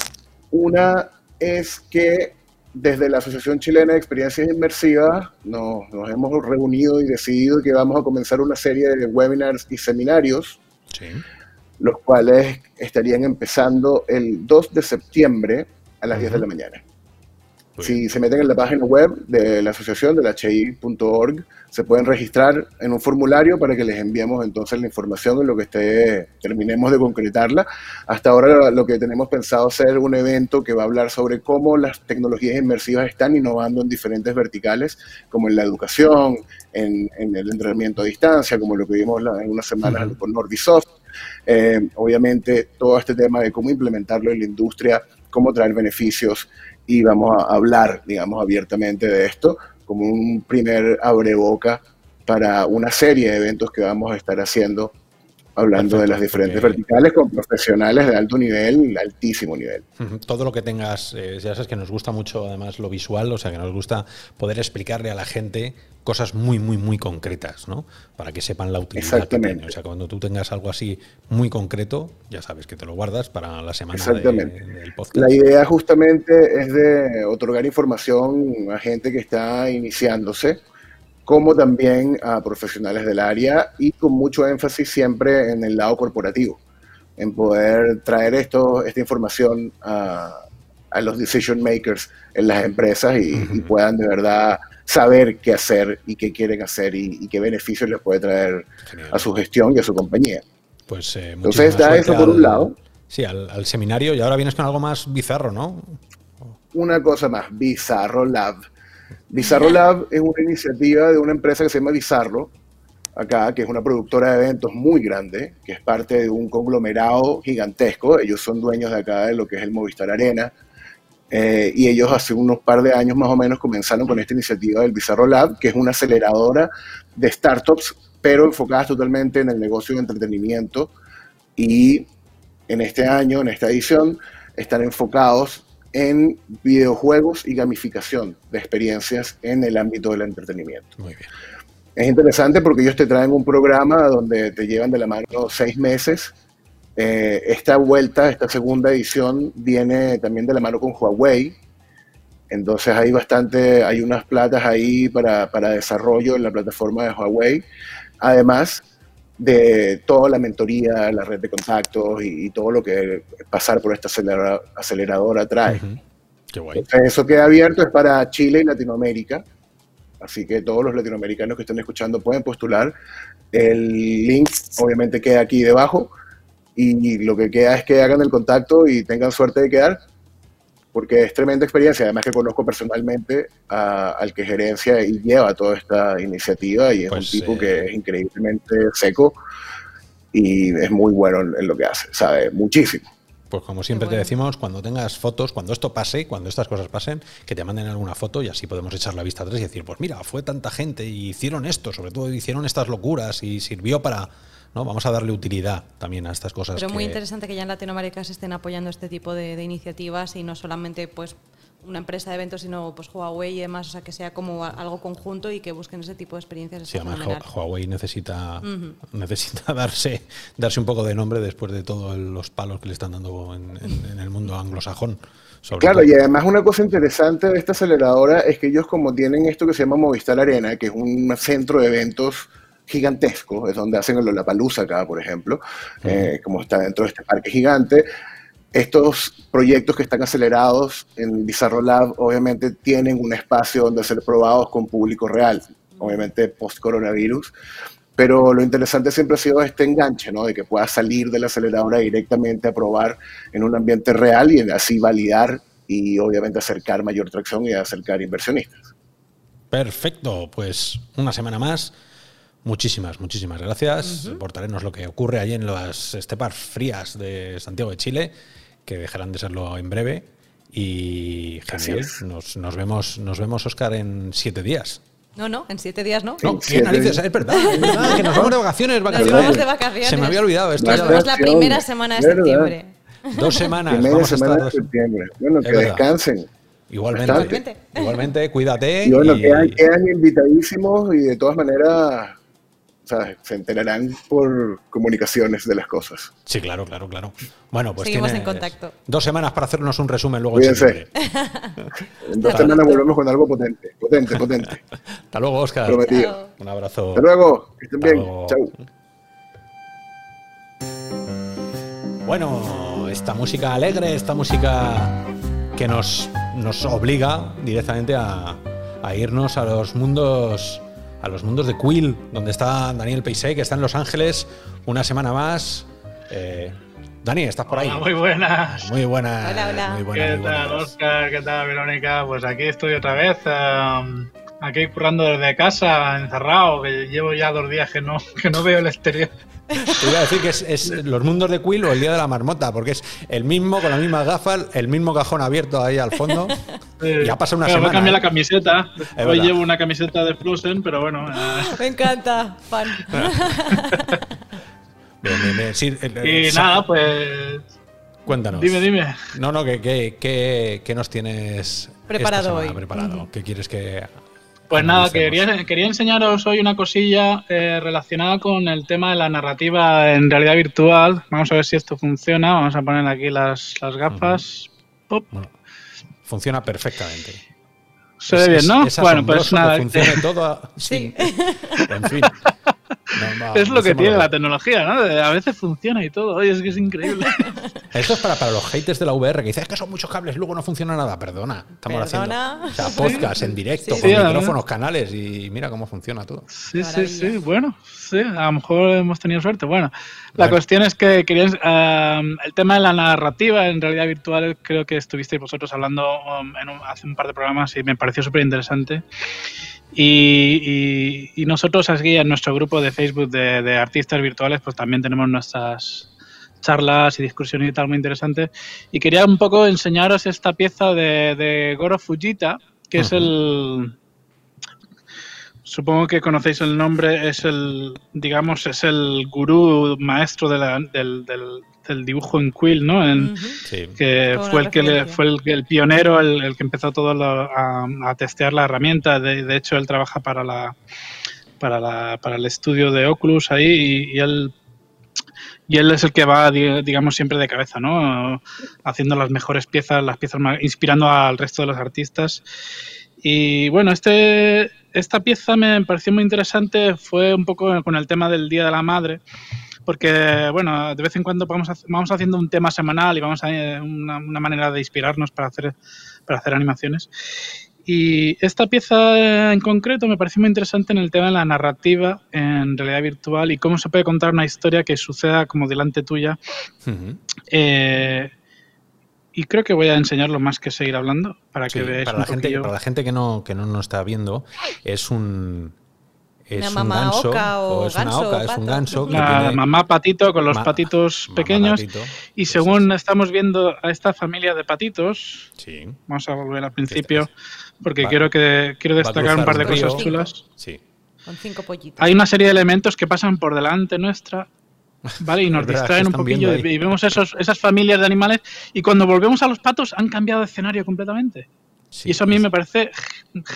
Una es que desde la Asociación Chilena de Experiencias Inmersivas nos, hemos reunido y decidido que vamos a comenzar una serie de webinars y seminarios los cuales estarían empezando el 2 de septiembre a las 10 de la mañana. Si se meten en la página web de la asociación, de la HI.org, se pueden registrar en un formulario para que les enviemos entonces la información en lo que esté, terminemos de concretarla. Hasta ahora lo que tenemos pensado ser un evento que va a hablar sobre cómo las tecnologías inmersivas están innovando en diferentes verticales, como en la educación, en, el entrenamiento a distancia, como lo que vimos en unas semanas con Nordisoft. Eh, obviamente todo este tema de cómo implementarlo en la industria, cómo traer beneficios y vamos a hablar, digamos, abiertamente de esto como un primer abreboca para una serie de eventos que vamos a estar haciendo hablando de las diferentes verticales con profesionales de alto nivel, altísimo nivel. Todo lo que tengas, eh, ya sabes que nos gusta mucho además lo visual, o sea que nos gusta poder explicarle a la gente cosas muy, muy, muy concretas, ¿no? Para que sepan la utilidad que tiene. O sea, cuando tú tengas algo así muy concreto, ya sabes que te lo guardas para la semana del podcast. La idea justamente es de otorgar información a gente que está iniciándose como también a profesionales del área y con mucho énfasis siempre en el lado corporativo, en poder traer esto, esta información a, los decision makers en las empresas y, puedan de verdad saber qué hacer y qué quieren hacer y, qué beneficios les puede traer a su gestión y a su compañía. Pues eh, Entonces da eso por un lado. Sí, al, al, seminario y ahora vienes con algo más bizarro, ¿no? Una cosa más, Bizarro Lab. Bizarro Lab es una iniciativa de una empresa que se llama Bizarro, acá, que es una productora de eventos muy grande, que es parte de un conglomerado gigantesco. Ellos son dueños de acá de lo que es el Movistar Arena. Eh, y ellos hace unos par de años más o menos comenzaron con esta iniciativa del Bizarro Lab, que es una aceleradora de startups, pero enfocadas totalmente en el negocio de entretenimiento. Y en este año, en esta edición, están enfocados en videojuegos y gamificación de experiencias en el ámbito del entretenimiento. Muy bien. Es interesante porque ellos te traen un programa donde te llevan de la mano seis meses. Eh, esta vuelta, esta segunda edición, viene también de la mano con Huawei. Entonces hay bastante, hay unas platas ahí para, para desarrollo en la plataforma de Huawei. Además, de toda la mentoría, la red de contactos y, todo lo que pasar por esta aceleradora, trae. Qué guay. eso queda abierto, es para Chile y Latinoamérica. Así que todos los latinoamericanos que estén escuchando pueden postular. El link obviamente queda aquí debajo y lo que queda es que hagan el contacto y tengan suerte de quedar porque es tremenda experiencia, además que conozco personalmente al que gerencia y lleva toda esta iniciativa y es un pues, tipo que eh, es increíblemente seco y es muy bueno en, lo que hace, sabe muchísimo. Pues como siempre te decimos, cuando tengas fotos, cuando esto pase, cuando estas cosas pasen, que te manden alguna foto y así podemos echar la vista atrás y decir, pues mira, fue tanta gente y hicieron esto, sobre todo hicieron estas locuras y sirvió para ¿no? Vamos a darle utilidad también a estas cosas. Pero muy interesante que ya en Latinoamérica se estén apoyando este tipo de, iniciativas y no solamente pues una empresa de eventos, sino pues Huawei y demás, o sea, que sea como algo conjunto y que busquen ese tipo de experiencias. Sí, además Huawei necesita, necesita darse, darse un poco de nombre después de todos los palos que le están dando en, el mundo anglosajón. Claro, y además una cosa interesante de esta aceleradora es que ellos como tienen esto que se llama Movistar Arena, que es un centro de eventos gigantesco, es donde hacen el Lollapalooza acá, por ejemplo, eh, como está dentro de este parque gigante. Estos proyectos que están acelerados en Bizarro Lab obviamente tienen un espacio donde ser probados con público real, obviamente post-coronavirus, pero lo interesante siempre ha sido este enganche, ¿no? De que pueda salir de la aceleradora directamente a probar en un ambiente real y así validar y obviamente acercar mayor tracción y acercar inversionistas. Perfecto, pues una semana más Muchísimas, muchísimas gracias. Uh lo que ocurre allí en las estepas frías de Santiago de Chile, que dejarán de serlo en breve. Y genial. Nos, nos, vemos, nos vemos, Oscar, en siete días. No, no, en siete días no. No, qué narices, es verdad, es verdad, que nos vamos de vacaciones, vacaciones. Nos vamos de vacaciones. Se me había olvidado esto. Es la primera semana de septiembre. Dos semanas. Primera vamos semana de septiembre. Bueno, que descansen. Igualmente, igualmente, cuídate. Y bueno, Quedan, quedan invitadísimos y de todas maneras se enterarán por comunicaciones de las cosas. Sí, claro, claro, claro. Bueno, pues seguimos en contacto. Dos semanas para hacernos un resumen luego. Cuídense. En, dos semanas volvemos con algo potente, potente, potente. Hasta luego, Oscar. Prometido. Un abrazo. Hasta luego. Que estén bien. Chao. Bueno, esta música alegre, esta música que nos, nos obliga directamente a, a irnos a los mundos a los mundos de Quill, donde está Daniel Peisé, que está en Los Ángeles una semana más. Eh, Dani, ¿estás por ahí? Hola, muy buenas. Muy buenas. Hola, hola. Muy buenas, ¿Qué muy tal. Oscar? ¿Qué tal, Verónica? Pues aquí estoy otra vez. um, aquí currando desde casa, encerrado, que llevo ya dos días que no, que no veo el exterior. Te iba a decir que es, es los mundos de Quill o el día de la marmota, porque es el mismo, con las mismas gafas, el mismo cajón abierto ahí al fondo. Ya ha pasado una Claro, semana, Me cambié ¿eh? la camiseta. Es Hoy verdad. llevo una camiseta de Frozen, pero bueno. eh, Me encanta, fan. Bien, bien, bien. Sí, eh, eh, y nada, pues. Cuéntanos. Dime, dime. No, no, que, que, que- que nos tienes Preparado esta semana hoy. preparado. ¿Qué quieres que Pues nada, quería, quería enseñaros hoy una cosilla eh, relacionada con el tema de la narrativa en realidad virtual. Vamos a ver si esto funciona. Vamos a poner aquí las, las gafas. Pop. Bueno, funciona perfectamente. Se ve bien, ¿no? es bueno, pues nada. Que funcione todo a- Sí. En fin. No, Es lo que tiene la tecnología, ¿no? A veces funciona y todo. Oye, es que es increíble. Esto es para, para los haters de la VR que dicen "Es que son muchos cables, luego no funciona nada. Perdona, estamos Perdona. haciendo o sea, podcast en directo, Sí. con Sí, micrófonos, canales y mira cómo funciona todo. Sí, sí, sí. Bueno, sí, a lo mejor hemos tenido suerte. Bueno, la Bueno. cuestión es que querían, eh, el tema de la narrativa en realidad virtual, creo que estuvisteis vosotros hablando um, en un- hace un par de programas y me pareció súper interesante. Y, y- y nosotros aquí en nuestro grupo de Facebook de, de artistas virtuales, pues también tenemos nuestras charlas y discusiones y tal muy interesantes. Y quería un poco enseñaros esta pieza de, de Goro Fujita, que es Ujú. el, Supongo que conocéis el nombre, es el, digamos, es el gurú maestro de la- del, del- del dibujo en Quill, ¿no? En- que fue el que le- fue el, el pionero, el, el que empezó todo lo- a, a testear la herramienta. De, de hecho, él trabaja para la para la, para el estudio de Oculus ahí y, y él y él es el que va, di- digamos, siempre de cabeza, ¿no? Haciendo las mejores piezas, las piezas más, inspirando al resto de los artistas. Y bueno, este, esta pieza me pareció muy interesante, fue un poco con el tema del Día de la Madre, porque bueno, de vez en cuando vamos, hac- vamos haciendo un tema semanal y vamos a eh, una, una manera de inspirarnos para hacer, para hacer animaciones. Y esta pieza en concreto me pareció muy interesante en el tema de la narrativa en realidad virtual y cómo se puede contar una historia que suceda como delante tuya. Ujú. Eh, y creo que voy a enseñarlo más que seguir hablando para Sí, que veáis para, un la gente, para la gente que no, que no nos está viendo, es un. Es Una un mamá ganso, oca o es una ganso oca, o es un ganso que La tiene mamá patito con los ma- patitos pequeños. patito. Y Eso según estamos viendo a esta familia de patitos, es. Sí. vamos a volver al principio porque Va- quiero que quiero destacar un par de un cosas chulas. Sí. Con cinco pollitos. Hay una serie de elementos que pasan por delante nuestra, ¿vale? Y nos Es verdad, distraen un poquillo y vemos esos, esas familias de animales y cuando volvemos a los patos han cambiado de escenario completamente. sí, y eso a mí es- me parece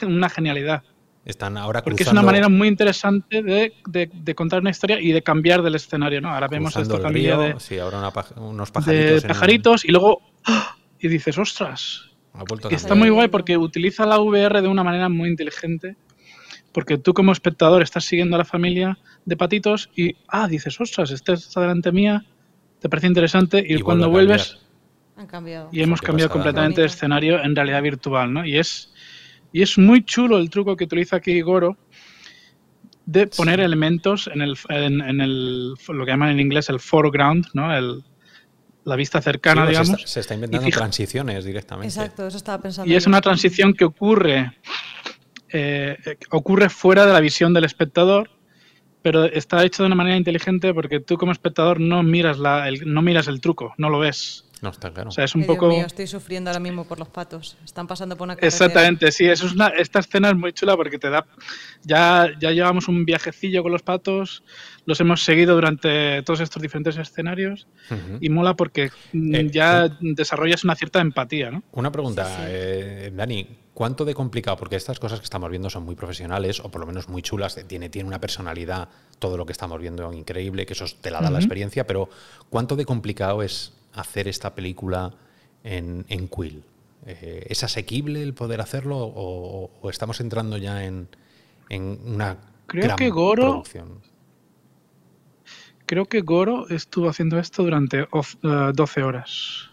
una genialidad. Están ahora Porque es cruzando, una manera muy interesante de, de- de contar una historia y de cambiar del escenario, ¿no? Ahora vemos cruzando familia río, de, sí, ahora una unos de pajaritos. en un- pajaritos y luego ¡ah! y dices, ostras, está muy guay porque utiliza la VR de una manera muy inteligente. Porque tú como espectador estás siguiendo a la familia de patitos y, ah, dices, ostras, este está delante mía, te parece interesante y, Y cuando vuelves Han cambiado. y hemos cambiado pasada, completamente de escenario en realidad virtual, ¿no? Y es, y es muy chulo el truco que utiliza aquí Goro de poner Sí. elementos en el, en, en el lo que llaman en inglés el foreground, ¿no? El, la vista Sí, cercana, se, digamos. está, se está inventando fija- transiciones directamente. Exacto, eso estaba pensando. Y es yo. una transición que ocurre, eh, eh, ocurre fuera de la visión del espectador, pero está hecho de una manera inteligente porque tú como espectador no miras, la, el, no miras el truco, no lo ves. No, está claro. O sea, es un Ay, Dios poco... mío, estoy sufriendo ahora mismo por los patos. Están pasando por una carretera. Exactamente, sí, eso es una, esta escena es muy chula porque te da, ya, ya llevamos un viajecillo con los patos, los hemos seguido durante todos estos diferentes escenarios y mola porque mm, Eh, ya desarrollas una cierta empatía, ¿no? Una pregunta, Sí, sí. eh, Dani, ¿cuánto de complicado? Porque estas cosas que estamos viendo son muy profesionales o por lo menos muy chulas, tiene, tiene una personalidad, todo lo que estamos viendo increíble, que eso te la da la experiencia, pero ¿cuánto de complicado es hacer esta película en, en Quill? Eh, ¿Es asequible el poder hacerlo o, o estamos entrando ya en, en una Creo gran que Goro- producción? creo que Goro estuvo haciendo esto durante 12 horas.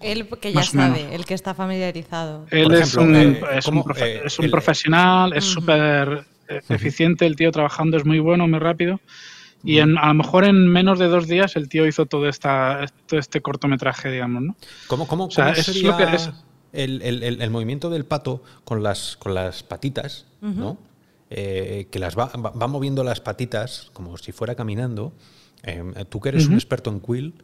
Él que ya sabe, el que está familiarizado. Él es, un, eh, es, un, eh, profesional, es súper eficiente, el tío trabajando es muy bueno, muy rápido. Y en, a lo mejor en menos de dos días el tío hizo todo, esta, este cortometraje, digamos, ¿no? ¿Cómo, cómo, sería El, movimiento del pato con las, con las patitas, ¿no? Eh, que las va, va, moviendo las patitas como si fuera caminando. tú que eres un experto en quill,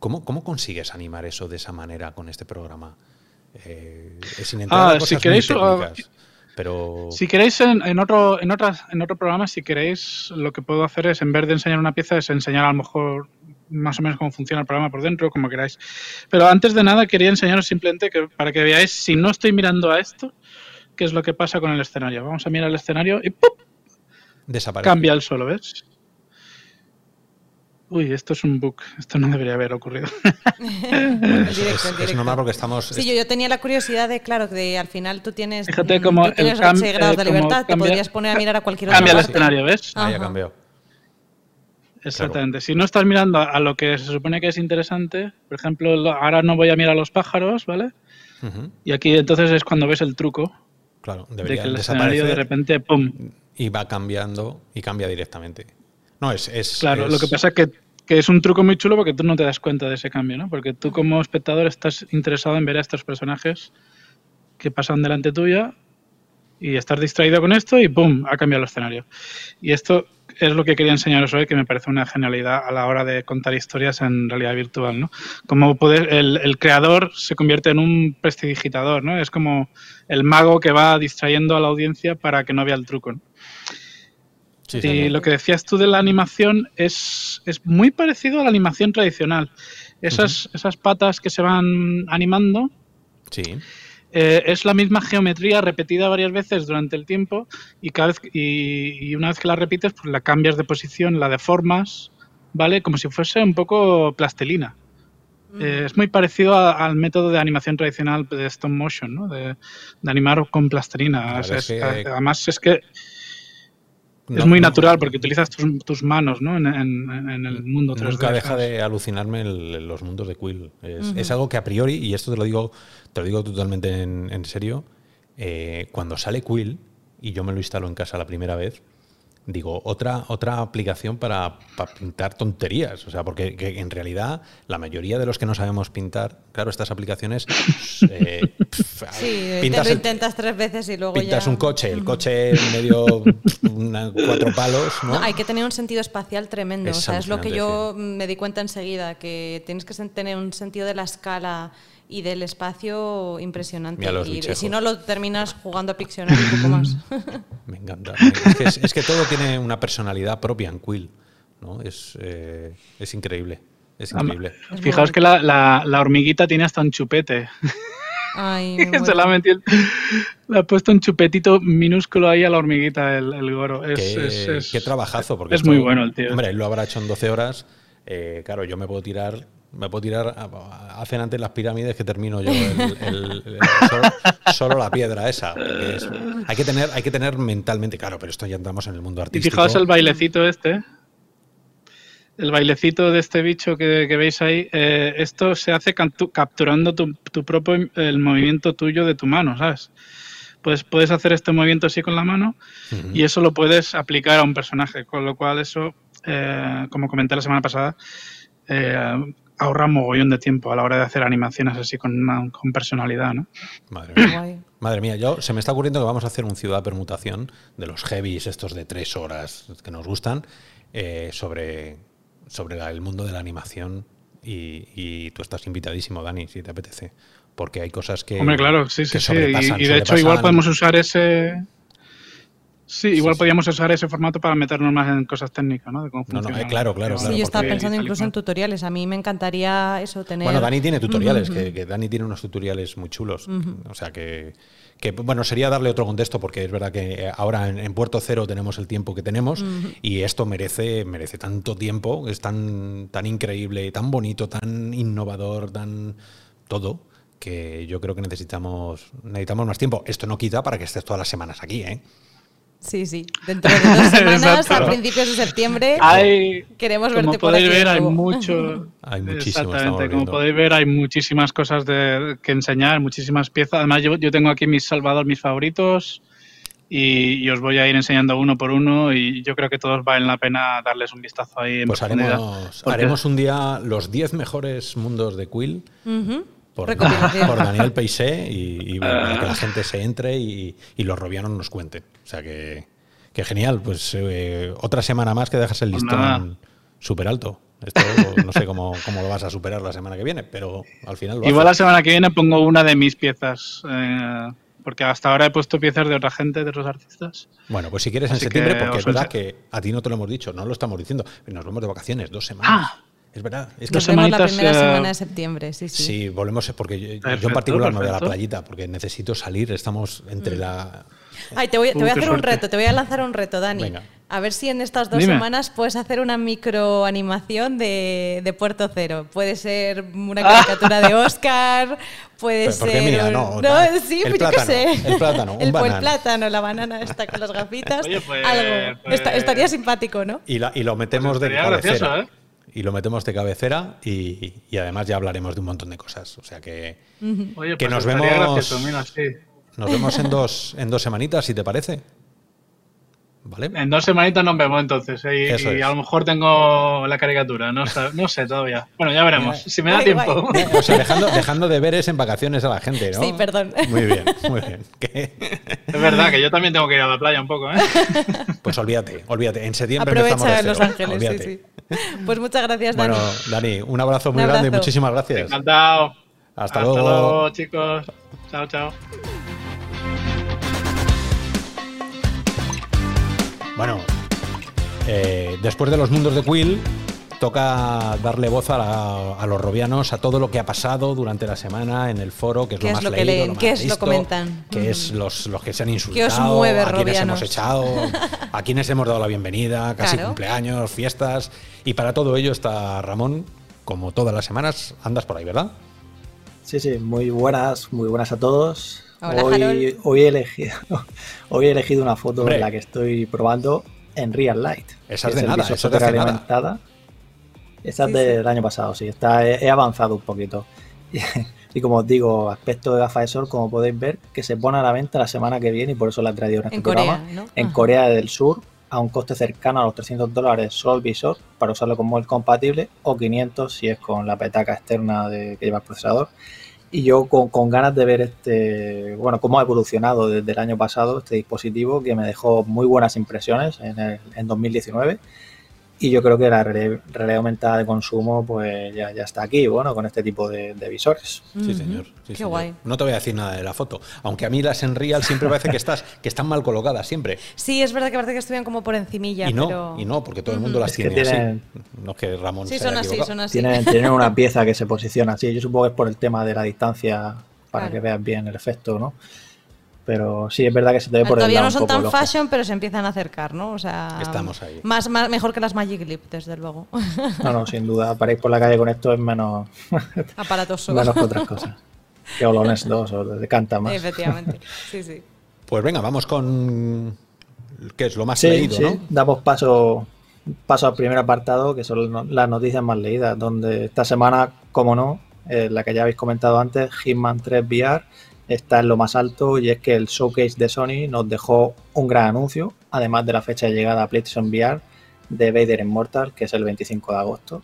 ¿Cómo, consigues animar eso de esa manera con este programa? Eh, sin entrar ah, si queréis, ah, pero... Si queréis en, otro, en, otras, en otro programa, si queréis, lo que puedo hacer es, en vez de enseñar una pieza, es enseñar a lo mejor más o menos cómo funciona el programa por dentro, como queráis. Pero antes de nada, quería enseñaros simplemente que para que veáis, si no estoy mirando a esto, qué es lo que pasa con el escenario. Vamos a mirar el escenario y ¡pum! Desaparece. Cambia el solo, ¿ves? Uy, esto es un bug. Esto no debería haber ocurrido. es, normal porque estamos. Sí, yo, yo, tenía la curiosidad de, claro, de al final tú tienes. Fíjate como. Tú tienes 8 grados de libertad, te podrías poner a mirar a cualquier otro. Cambia el escenario, ¿ves? Ahí ha cambiado. Exactamente. Si no estás mirando a lo que se supone que es interesante, por ejemplo, ahora no voy a mirar a los pájaros, ¿vale? Y aquí entonces es cuando ves el truco. Claro, debería de que el escenario de repente, ¡pum! Y va cambiando y cambia directamente. No, es. es claro, lo que pasa es que, es un truco muy chulo porque tú no te das cuenta de ese cambio, ¿no? Porque tú, como espectador, estás interesado en ver a estos personajes que pasan delante tuya y estás distraído con esto y ¡pum! ha cambiado el escenario. Y esto es lo que quería enseñaros hoy, que me parece una genialidad a la hora de contar historias en realidad virtual, ¿no? Como poder, el, el creador se convierte en un prestidigitador, ¿no? Es como el mago que va distrayendo a la audiencia para que no vea el truco, ¿no? Y lo que decías tú de la animación es, es muy parecido a la animación tradicional. Esas, esas patas que se van animando. Sí. Eh, es la misma geometría repetida varias veces durante el tiempo y cada vez y, una vez que la repites pues la cambias de posición, la deformas, ¿vale? Como si fuese un poco plastelina. Eh, es muy parecido al método de animación tradicional de stop motion, ¿no? De, animar con plastelina. Además es que es muy natural porque utilizas tus, manos ¿no? en, el mundo 3D. Nunca deja de alucinarme los mundos de Quill. Es, algo que a priori, y esto te lo digo, te lo digo totalmente en, serio, eh, cuando sale Quill, y yo me lo instalo en casa la primera vez, digo, otra, otra aplicación para, pintar tonterías. O sea, porque en realidad la mayoría de los que no sabemos pintar, claro, estas aplicaciones. Eh, sí, pintas te lo intentas tres veces y luego pintas un coche, el coche medio cuatro palos. ¿no? hay que tener un sentido espacial tremendo. o sea, es lo que yo me di cuenta enseguida, que tienes que tener un sentido de la escala y del espacio impresionante. Y, si no lo terminas jugando a Pictionary un poco más. Me encanta. Es que, todo tiene una personalidad propia en Quill. ¿no? Es, eh, es increíble. Es increíble. Fijaos que la, la, hormiguita tiene hasta un chupete. Ay, Se la, le ha puesto un chupetito minúsculo ahí a la hormiguita, el, goro. Es, qué, es, qué trabajazo. Porque es muy bueno el tío. Hombre, él lo habrá hecho en 12 horas. Eh, claro, yo me puedo tirar me puedo tirar, hacen antes las pirámides que termino yo solo, la piedra esa. hay, que tener, hay que tener mentalmente, claro, pero esto ya entramos en el mundo artístico. Y fijaos el bailecito este, el bailecito de este bicho que, veis ahí, eh, esto se hace capturando tu, propio, el movimiento tuyo de tu mano, ¿sabes? Pues puedes hacer este movimiento así con la mano y eso lo puedes aplicar a un personaje, con lo cual eso, eh, como comenté la semana pasada, eh, ahorra mogollón de tiempo a la hora de hacer animaciones así con, con personalidad, ¿no? Madre mía. Madre mía, yo se me está ocurriendo que vamos a hacer un ciudad permutación de los heavies estos de tres horas que nos gustan eh, sobre, sobre el mundo de la animación y, tú estás invitadísimo, Dani, si te apetece. Porque hay cosas que. Hombre, claro, sí, sí, sí. Y, de hecho, igual podemos usar ese, Sí, igual podríamos usar ese formato para meternos más en cosas técnicas, ¿no? De cómo no, no, eh, claro, claro, Sí, yo estaba pensando incluso en tutoriales. A mí me encantaría eso, tener... Bueno, Dani tiene tutoriales, que, Dani tiene unos tutoriales muy chulos. O sea, que, que, bueno, sería darle otro contexto porque es verdad que ahora en, Puerto Cero tenemos el tiempo que tenemos y esto merece, merece tanto tiempo, es tan, tan increíble, tan bonito, tan innovador, tan todo que yo creo que necesitamos necesitamos más tiempo. Esto no quita para que estés todas las semanas aquí, ¿eh? Sí, sí. Dentro de dos semanas, a principios de septiembre, Hay, queremos como verte por podéis aquí. ver, hay mucho. Hay Exactamente, como podéis ver, hay muchísimas cosas de, que enseñar, muchísimas piezas. Además, yo, yo tengo aquí mis Salvador, mis favoritos, y, y os voy a ir enseñando uno por uno. Y yo creo que todos valen la pena darles un vistazo ahí en Pues profundidad. haremos, porque- haremos un día los 10 mejores mundos de Quill por, Daniel Peixé y, y bueno, para que la gente se entre y, y los robianos nos cuenten. O sea que, que genial. Pues eh, otra semana más que dejas el Pues listón súper alto. Esto no sé cómo, cómo lo vas a superar la semana que viene, pero al final lo Igual la semana que viene pongo una de mis piezas, eh, porque hasta ahora he puesto piezas de otra gente, de otros artistas. Bueno, pues si quieres en septiembre, que porque es verdad que a ti no te lo hemos dicho, no lo estamos diciendo. Nos vamos de vacaciones, dos semanas. Ah. es verdad. Es que Nos vemos la primera eh, semana de septiembre, sí, sí. Sí, volvemos porque yo, yo en Perfecto, particular me voy a la perfecto. playita porque necesito salir. Estamos entre Mm. la. Ay, te voy, te Uh, voy a hacer un reto, te voy a lanzar un reto, Dani. Venga. A ver si en estas dos Dime. semanas puedes hacer una microanimación de, de Puerto Cero. Puede ser una caricatura de Oscar, puede Pero, porque ser. mira, un- no, tal. sí, El pues yo qué plátano, sé. el plátano, un el, el banano. plátano, la banana está con las gafitas. Oye, pues- algo. pues- Esta- estaría simpático, ¿no? Y, la- y lo metemos Pues de cabecera. gracioso, ¿eh? Y lo metemos de cabecera y, y además ya hablaremos de un montón de cosas. O sea que Oye, Que pues nos vemos- gracioso, mira, sí. Nos vemos en dos, en dos semanitas, si te parece. ¿Vale? En dos semanitas nos vemos entonces. ¿eh? Y, a lo mejor tengo la caricatura. No, sé- no sé todavía. Bueno, ya veremos. Si me da Guay, tiempo. guay. O sea, dejando, dejando deberes en vacaciones a la gente, ¿no? Sí, perdón. Muy bien, muy bien. Es verdad que yo también tengo que ir a la playa un poco, ¿eh? Pues olvídate, olvídate. En septiembre Aprovecha empezamos Los. Ángeles, Olvídate. sí, sí. Pues muchas gracias, Dani. Bueno, Dani, un abrazo muy Un grande y muchísimas gracias. Encantado. Hasta luego. chicos. Chao, chao. Bueno, eh, después de los mundos de Quill, toca darle voz a, la- a los robianos, a todo lo que ha pasado durante la semana en el foro, que es ¿Qué lo es más lo que leído, leen? lo más ¿Qué es lo visto, comentan? que es los, los que se han ¿Qué insultado, os mueve, a quienes hemos echado, a quienes hemos dado la bienvenida, casi Claro. cumpleaños, fiestas. Y para todo ello está Ramón, como todas las semanas, andas por ahí, ¿verdad? Sí, sí, muy buenas, muy buenas a todos. Hola, hoy, hoy, he elegido, hoy he elegido una foto Hombre. en la que estoy probando en Real Light. Esa es de nada, eso es de nada. Esa Sí, es del año pasado, sí. Está, he, he avanzado un poquito. Y, y como os digo, aspecto de gafas de sol, como podéis ver, que se pone a la venta la semana que viene y por eso la he traído en este En Corea, programa. ¿no? En Ajá. Corea del Sur, a un coste cercano a los 300 dólares solo el visor para usarlo con móvil compatible o 500 si es con la petaca externa de, que lleva el procesador. Y yo con, con ganas de ver este, bueno, cómo ha evolucionado desde el año pasado este dispositivo que me dejó muy buenas impresiones en, el- en 2019. Y yo creo que la realidad, aumentada de consumo pues ya, ya está aquí, bueno, con este tipo de, de visores. Sí, señor. sí, Qué señor. guay. No te voy a decir nada de la foto. Aunque a mí las en Real siempre parece que, estás, que están mal colocadas, siempre. Sí, es verdad que parece que estuvieran como por encimilla, y no, pero... y no, porque todo el mundo las Es que tiene tienen- así. No es que Ramón Sí, se son haya así, son así. Tienen, tienen una pieza que se posiciona así. Yo supongo que es por el tema de la distancia para Claro. que veas bien el efecto, ¿no? Pero sí, es verdad que se te ve por el Todavía lado no son tan el fashion, pero se empiezan a acercar, ¿no? O sea, Estamos ahí. Más, más, mejor que las Magic Leap, desde luego. No, no, sin duda. Para ir por la calle con esto es menos, Aparatoso. menos que otras cosas. Que Holones 2 o de canta más. Efectivamente. Sí, sí. Pues venga, vamos con. ¿Qué es lo más Sí, leído, sí. no? Damos paso, paso al primer apartado, que son las noticias más leídas, donde esta semana, como no, eh, la que ya habéis comentado antes, Hitman 3 VR está en lo más alto y es que el showcase de Sony nos dejó un gran anuncio, además de la fecha de llegada a PlayStation VR de Vader Immortal, que es el 25 de agosto.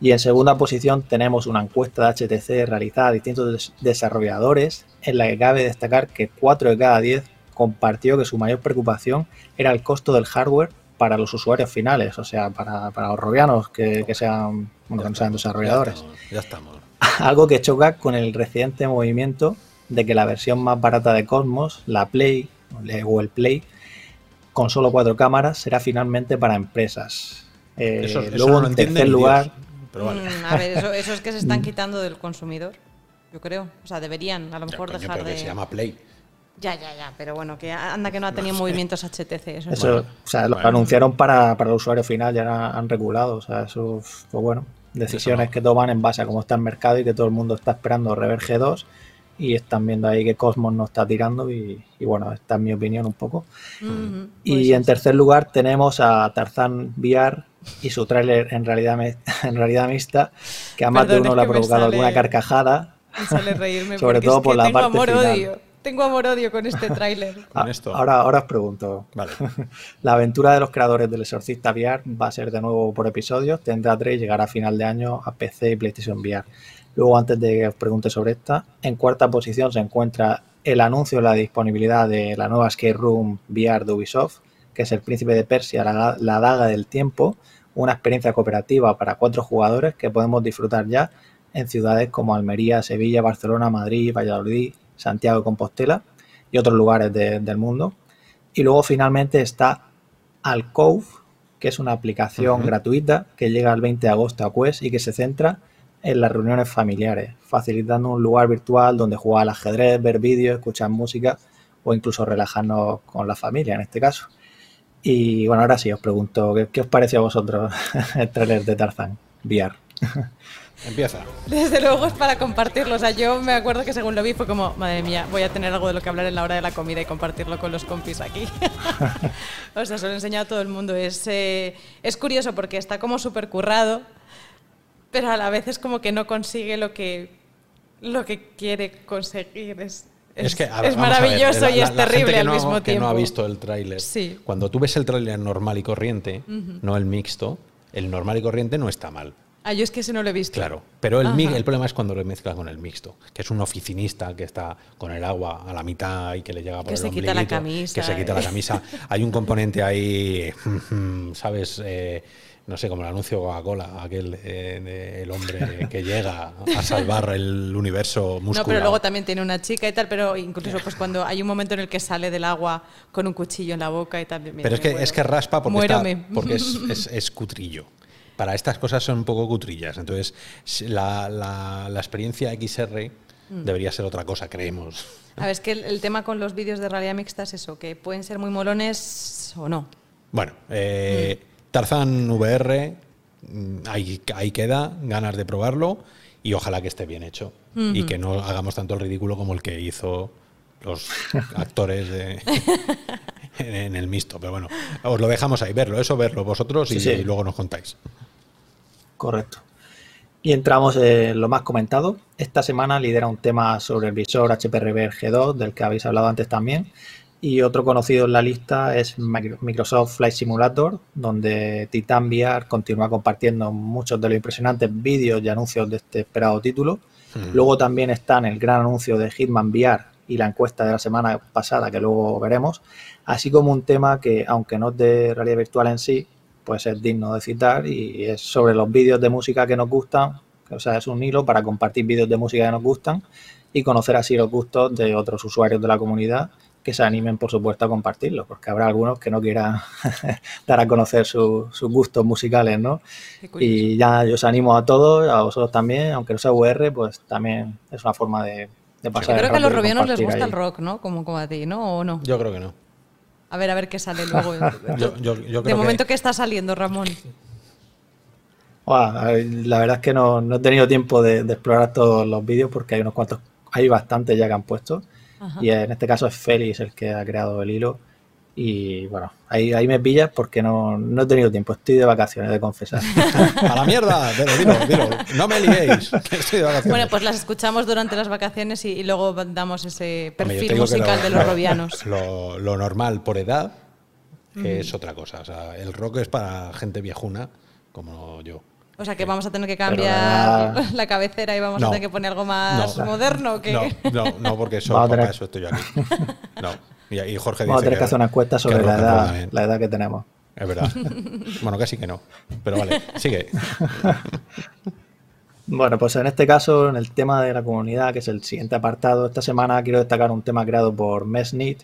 Y en segunda posición tenemos una encuesta de HTC realizada a distintos des- desarrolladores, en la que cabe destacar que 4 de cada 10 compartió que su mayor preocupación era el costo del hardware para los usuarios finales, o sea, para, para los robianos que, que sean, bueno, que no sean desarrolladores. Ya estamos. Algo que choca con el reciente movimiento de que la versión más barata de Cosmos, la Play o el Play, con solo cuatro cámaras, será finalmente para empresas. Eh, Eso, eso luego, no lo en tercer lugar, Dios, pero vale. Mm, a ver, eso, eso es que se están quitando del consumidor, yo creo. O sea, deberían a lo Ya, mejor coño, dejar pero de... que se llama Play. Ya, ya, ya, pero bueno, que anda que no ha tenido movimientos HTC. Eso, es Eso, bueno. o sea, lo Bueno. anunciaron para, para el usuario final, ya han, regulado. O sea, eso, pues bueno, decisiones no. que toman en base a cómo está el mercado y que todo el mundo está esperando Rever G2 y están viendo ahí que Cosmos no está tirando y, bueno, esta es mi opinión un poco. y Pues en tercer lugar tenemos a Tarzan VR y su tráiler en realidad, me- en realidad mixta, que a más de uno le ha provocado sale- alguna carcajada. Me sale reírme Sobre todo es por que la tengo parte amor final. odio. Tengo amor odio con este tráiler. Con Ah, esto. Ahora, ahora os pregunto, Vale. La aventura de los creadores del Exorcista VR va a ser de nuevo por episodios, tendrá tres y llegará a final de año a PC y PlayStation VR. Luego, antes de que os pregunte sobre esta, en cuarta posición se encuentra el anuncio de la disponibilidad de la nueva Escape Room VR de Ubisoft, que es el Príncipe de Persia, la, la Daga del Tiempo, una experiencia cooperativa para cuatro jugadores que podemos disfrutar ya en ciudades como Almería, Sevilla, Barcelona, Madrid, Valladolid, Santiago de Compostela y otros lugares de- del mundo. Y luego finalmente está Alcove, que es una aplicación gratuita que llega el 20 de agosto a Quest y que se centra en las reuniones familiares, facilitando un lugar virtual donde jugar al ajedrez, ver vídeos, escuchar música o incluso relajarnos con la familia en este caso. Y bueno, ahora sí os pregunto, ¿qué, qué os parece a vosotros el trailer de Tarzan VR? Empieza. Desde luego es para compartirlo. O sea, yo me acuerdo que según lo vi fue como, madre mía, voy a tener algo de lo que hablar en la hora de la comida y compartirlo con los compis aquí. o sea, se lo he enseñado a todo el mundo. Es, eh, es curioso porque está como súper currado, pero a la vez es como que no consigue lo que, lo que quiere conseguir. Es, Es, que, ver, es vamos a ver, maravilloso la- y la- es la terrible que al no- mismo Que tiempo. no ha visto el tráiler. Sí. Cuando tú ves el tráiler normal y corriente, no el mixto, el normal y corriente no está mal. Ah, yo es que ese no lo he visto. Claro, pero el, el problema es cuando lo mezclas con el mixto, que es un oficinista que está con el agua a la mitad y que le llega por Que el se quita la camisa, Que se quita la camisa. Hay un componente ahí, ¿sabes? Eh, no sé, como el anuncio Coca-Cola, aquel eh, el hombre que llega a salvar el universo muscular. No, pero luego también tiene una chica y tal, pero incluso pues cuando hay un momento en el que sale del agua con un cuchillo en la boca y tal. mira, Pero es que, muero. es que raspa porque, está- Muérome. porque es, es- es cutrillo. Para estas cosas son un poco cutrillas. Entonces, la, la- la experiencia XR Mm. debería ser otra cosa, creemos. A ver, es que el, el tema con los vídeos de realidad mixta es eso, que pueden ser muy molones o no. Bueno, eh, Tarzan VR, mm, ahí, ahí queda, ganas de probarlo y ojalá que esté bien hecho y que no hagamos tanto el ridículo como el que hizo los actores de- en, el mixto. Pero bueno, os lo dejamos ahí, verlo, eso verlo vosotros y, Sí, sí. luego nos contáis. Correcto. Y entramos en lo más comentado. Esta semana lidera un tema sobre el visor HPRV G2, del que habéis hablado antes también. Y otro conocido en la lista es Micro- Microsoft Flight Simulator, donde Titan VR continúa compartiendo muchos de los impresionantes vídeos y anuncios de este esperado título. Luego también están el gran anuncio de Hitman VR y la encuesta de la semana pasada, que luego veremos, así como un tema que, aunque no es de realidad virtual en sí, pues es digno de citar y es sobre los vídeos de música que nos gustan, o sea, es un hilo para compartir vídeos de música que nos gustan y conocer así los gustos de otros usuarios de la comunidad que se animen, por supuesto, a compartirlos, porque habrá algunos que no quieran dar a conocer su- sus gustos musicales, ¿no? Y ya yo os animo a todos, a vosotros también, aunque no sea VR, pues también es una forma de, de pasar Yo creo el que a los robianos les gusta ahí. el rock, ¿no? Como, como a ti, ¿no? ¿O no? Yo creo que no. A ver, a ver qué sale luego. Yo, yo- yo de momento, que, ¿qué está saliendo, Ramón? La verdad es que no, no he tenido tiempo de, de explorar todos los vídeos porque hay unos cuantos, hay bastantes ya que han puesto. Ajá. Y en este caso es Félix el que ha creado el hilo. Y bueno, ahí, ahí me pillas porque no, no he tenido tiempo, estoy de vacaciones, de confesar. ¡A la mierda! Pero dilo, dilo. No me liéis, que estoy de vacaciones. Bueno, pues las escuchamos durante las vacaciones y, y luego damos ese perfil musical lo- de los lo- robianos. Lo, lo normal por edad es otra cosa. O sea, el rock es para gente viejuna como yo. O sea que vamos a tener que cambiar la- la cabecera y vamos No. a tener que poner algo más No. moderno. ¿o qué? No, no, no, porque Vamos a papá, eso estoy yo aquí. No. Y, y Jorge Vamos a dice tener que hacer una encuesta que sobre la edad, la edad que tenemos. Es verdad. Bueno, casi que no. Pero vale, sigue. Bueno, pues en este caso, en el tema de la comunidad, que es el siguiente apartado, esta semana quiero destacar un tema creado por Mesnit.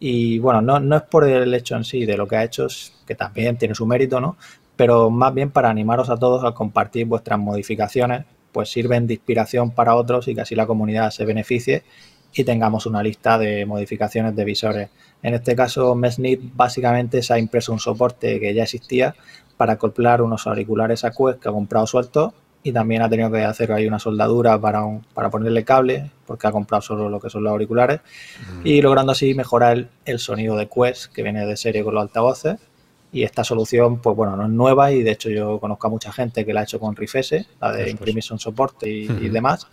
Y bueno, no, no es por el hecho en sí de lo que ha hecho, que también tiene su mérito, ¿no? Pero más bien para animaros a todos a compartir vuestras modificaciones, pues sirven de inspiración para otros y que así la comunidad se beneficie y tengamos una lista de modificaciones de visores. En este caso, Mesnit básicamente se ha impreso un soporte que ya existía para acoplar unos auriculares a Quest que ha comprado sueltos y también ha tenido que hacer ahí una soldadura para, para ponerle cable, porque ha comprado solo lo que son los auriculares, y logrando así mejorar el, sonido de Quest, que viene de serie con los altavoces. Y esta solución, pues bueno, no es nueva y de hecho yo conozco a mucha gente que la ha hecho con Rifese, la de Imprimission Soporte y, y demás.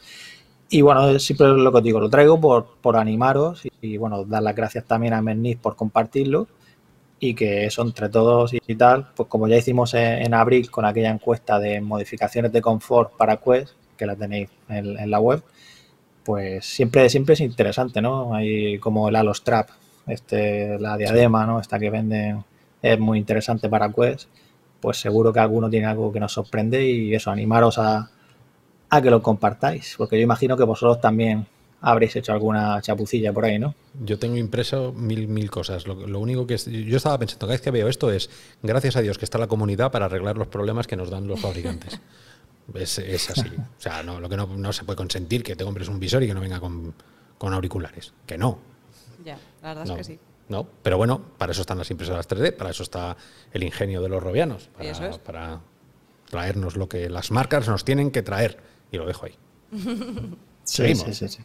Y bueno, siempre lo que os digo, lo traigo por, por animaros y, bueno, dar las gracias también a Mernis por compartirlo y que eso entre todos y, tal, pues como ya hicimos en, abril con aquella encuesta de modificaciones de confort para Quest, que la tenéis en, la web, pues siempre, siempre es interesante, ¿no? Hay como el Alostrap, este, la diadema, ¿no? Esta que venden es muy interesante para Quest, pues seguro que alguno tiene algo que nos sorprende y eso, animaros a, a que lo compartáis, porque yo imagino que vosotros también habréis hecho alguna chapucilla por ahí, ¿no? Yo tengo impreso mil, mil cosas. Lo, único que yo estaba pensando, cada vez que veo esto es, gracias a Dios que está la comunidad para arreglar los problemas que nos dan los fabricantes. es, así. O sea, no, lo que no, se puede consentir que te compres un visor y que no venga con, auriculares. Que no. Ya, la verdad es que sí. No, pero bueno, para eso están las impresoras 3D, para eso está el ingenio de los robianos, para, para traernos lo que las marcas nos tienen que traer. Y lo dejo ahí. Sí, sí, sí,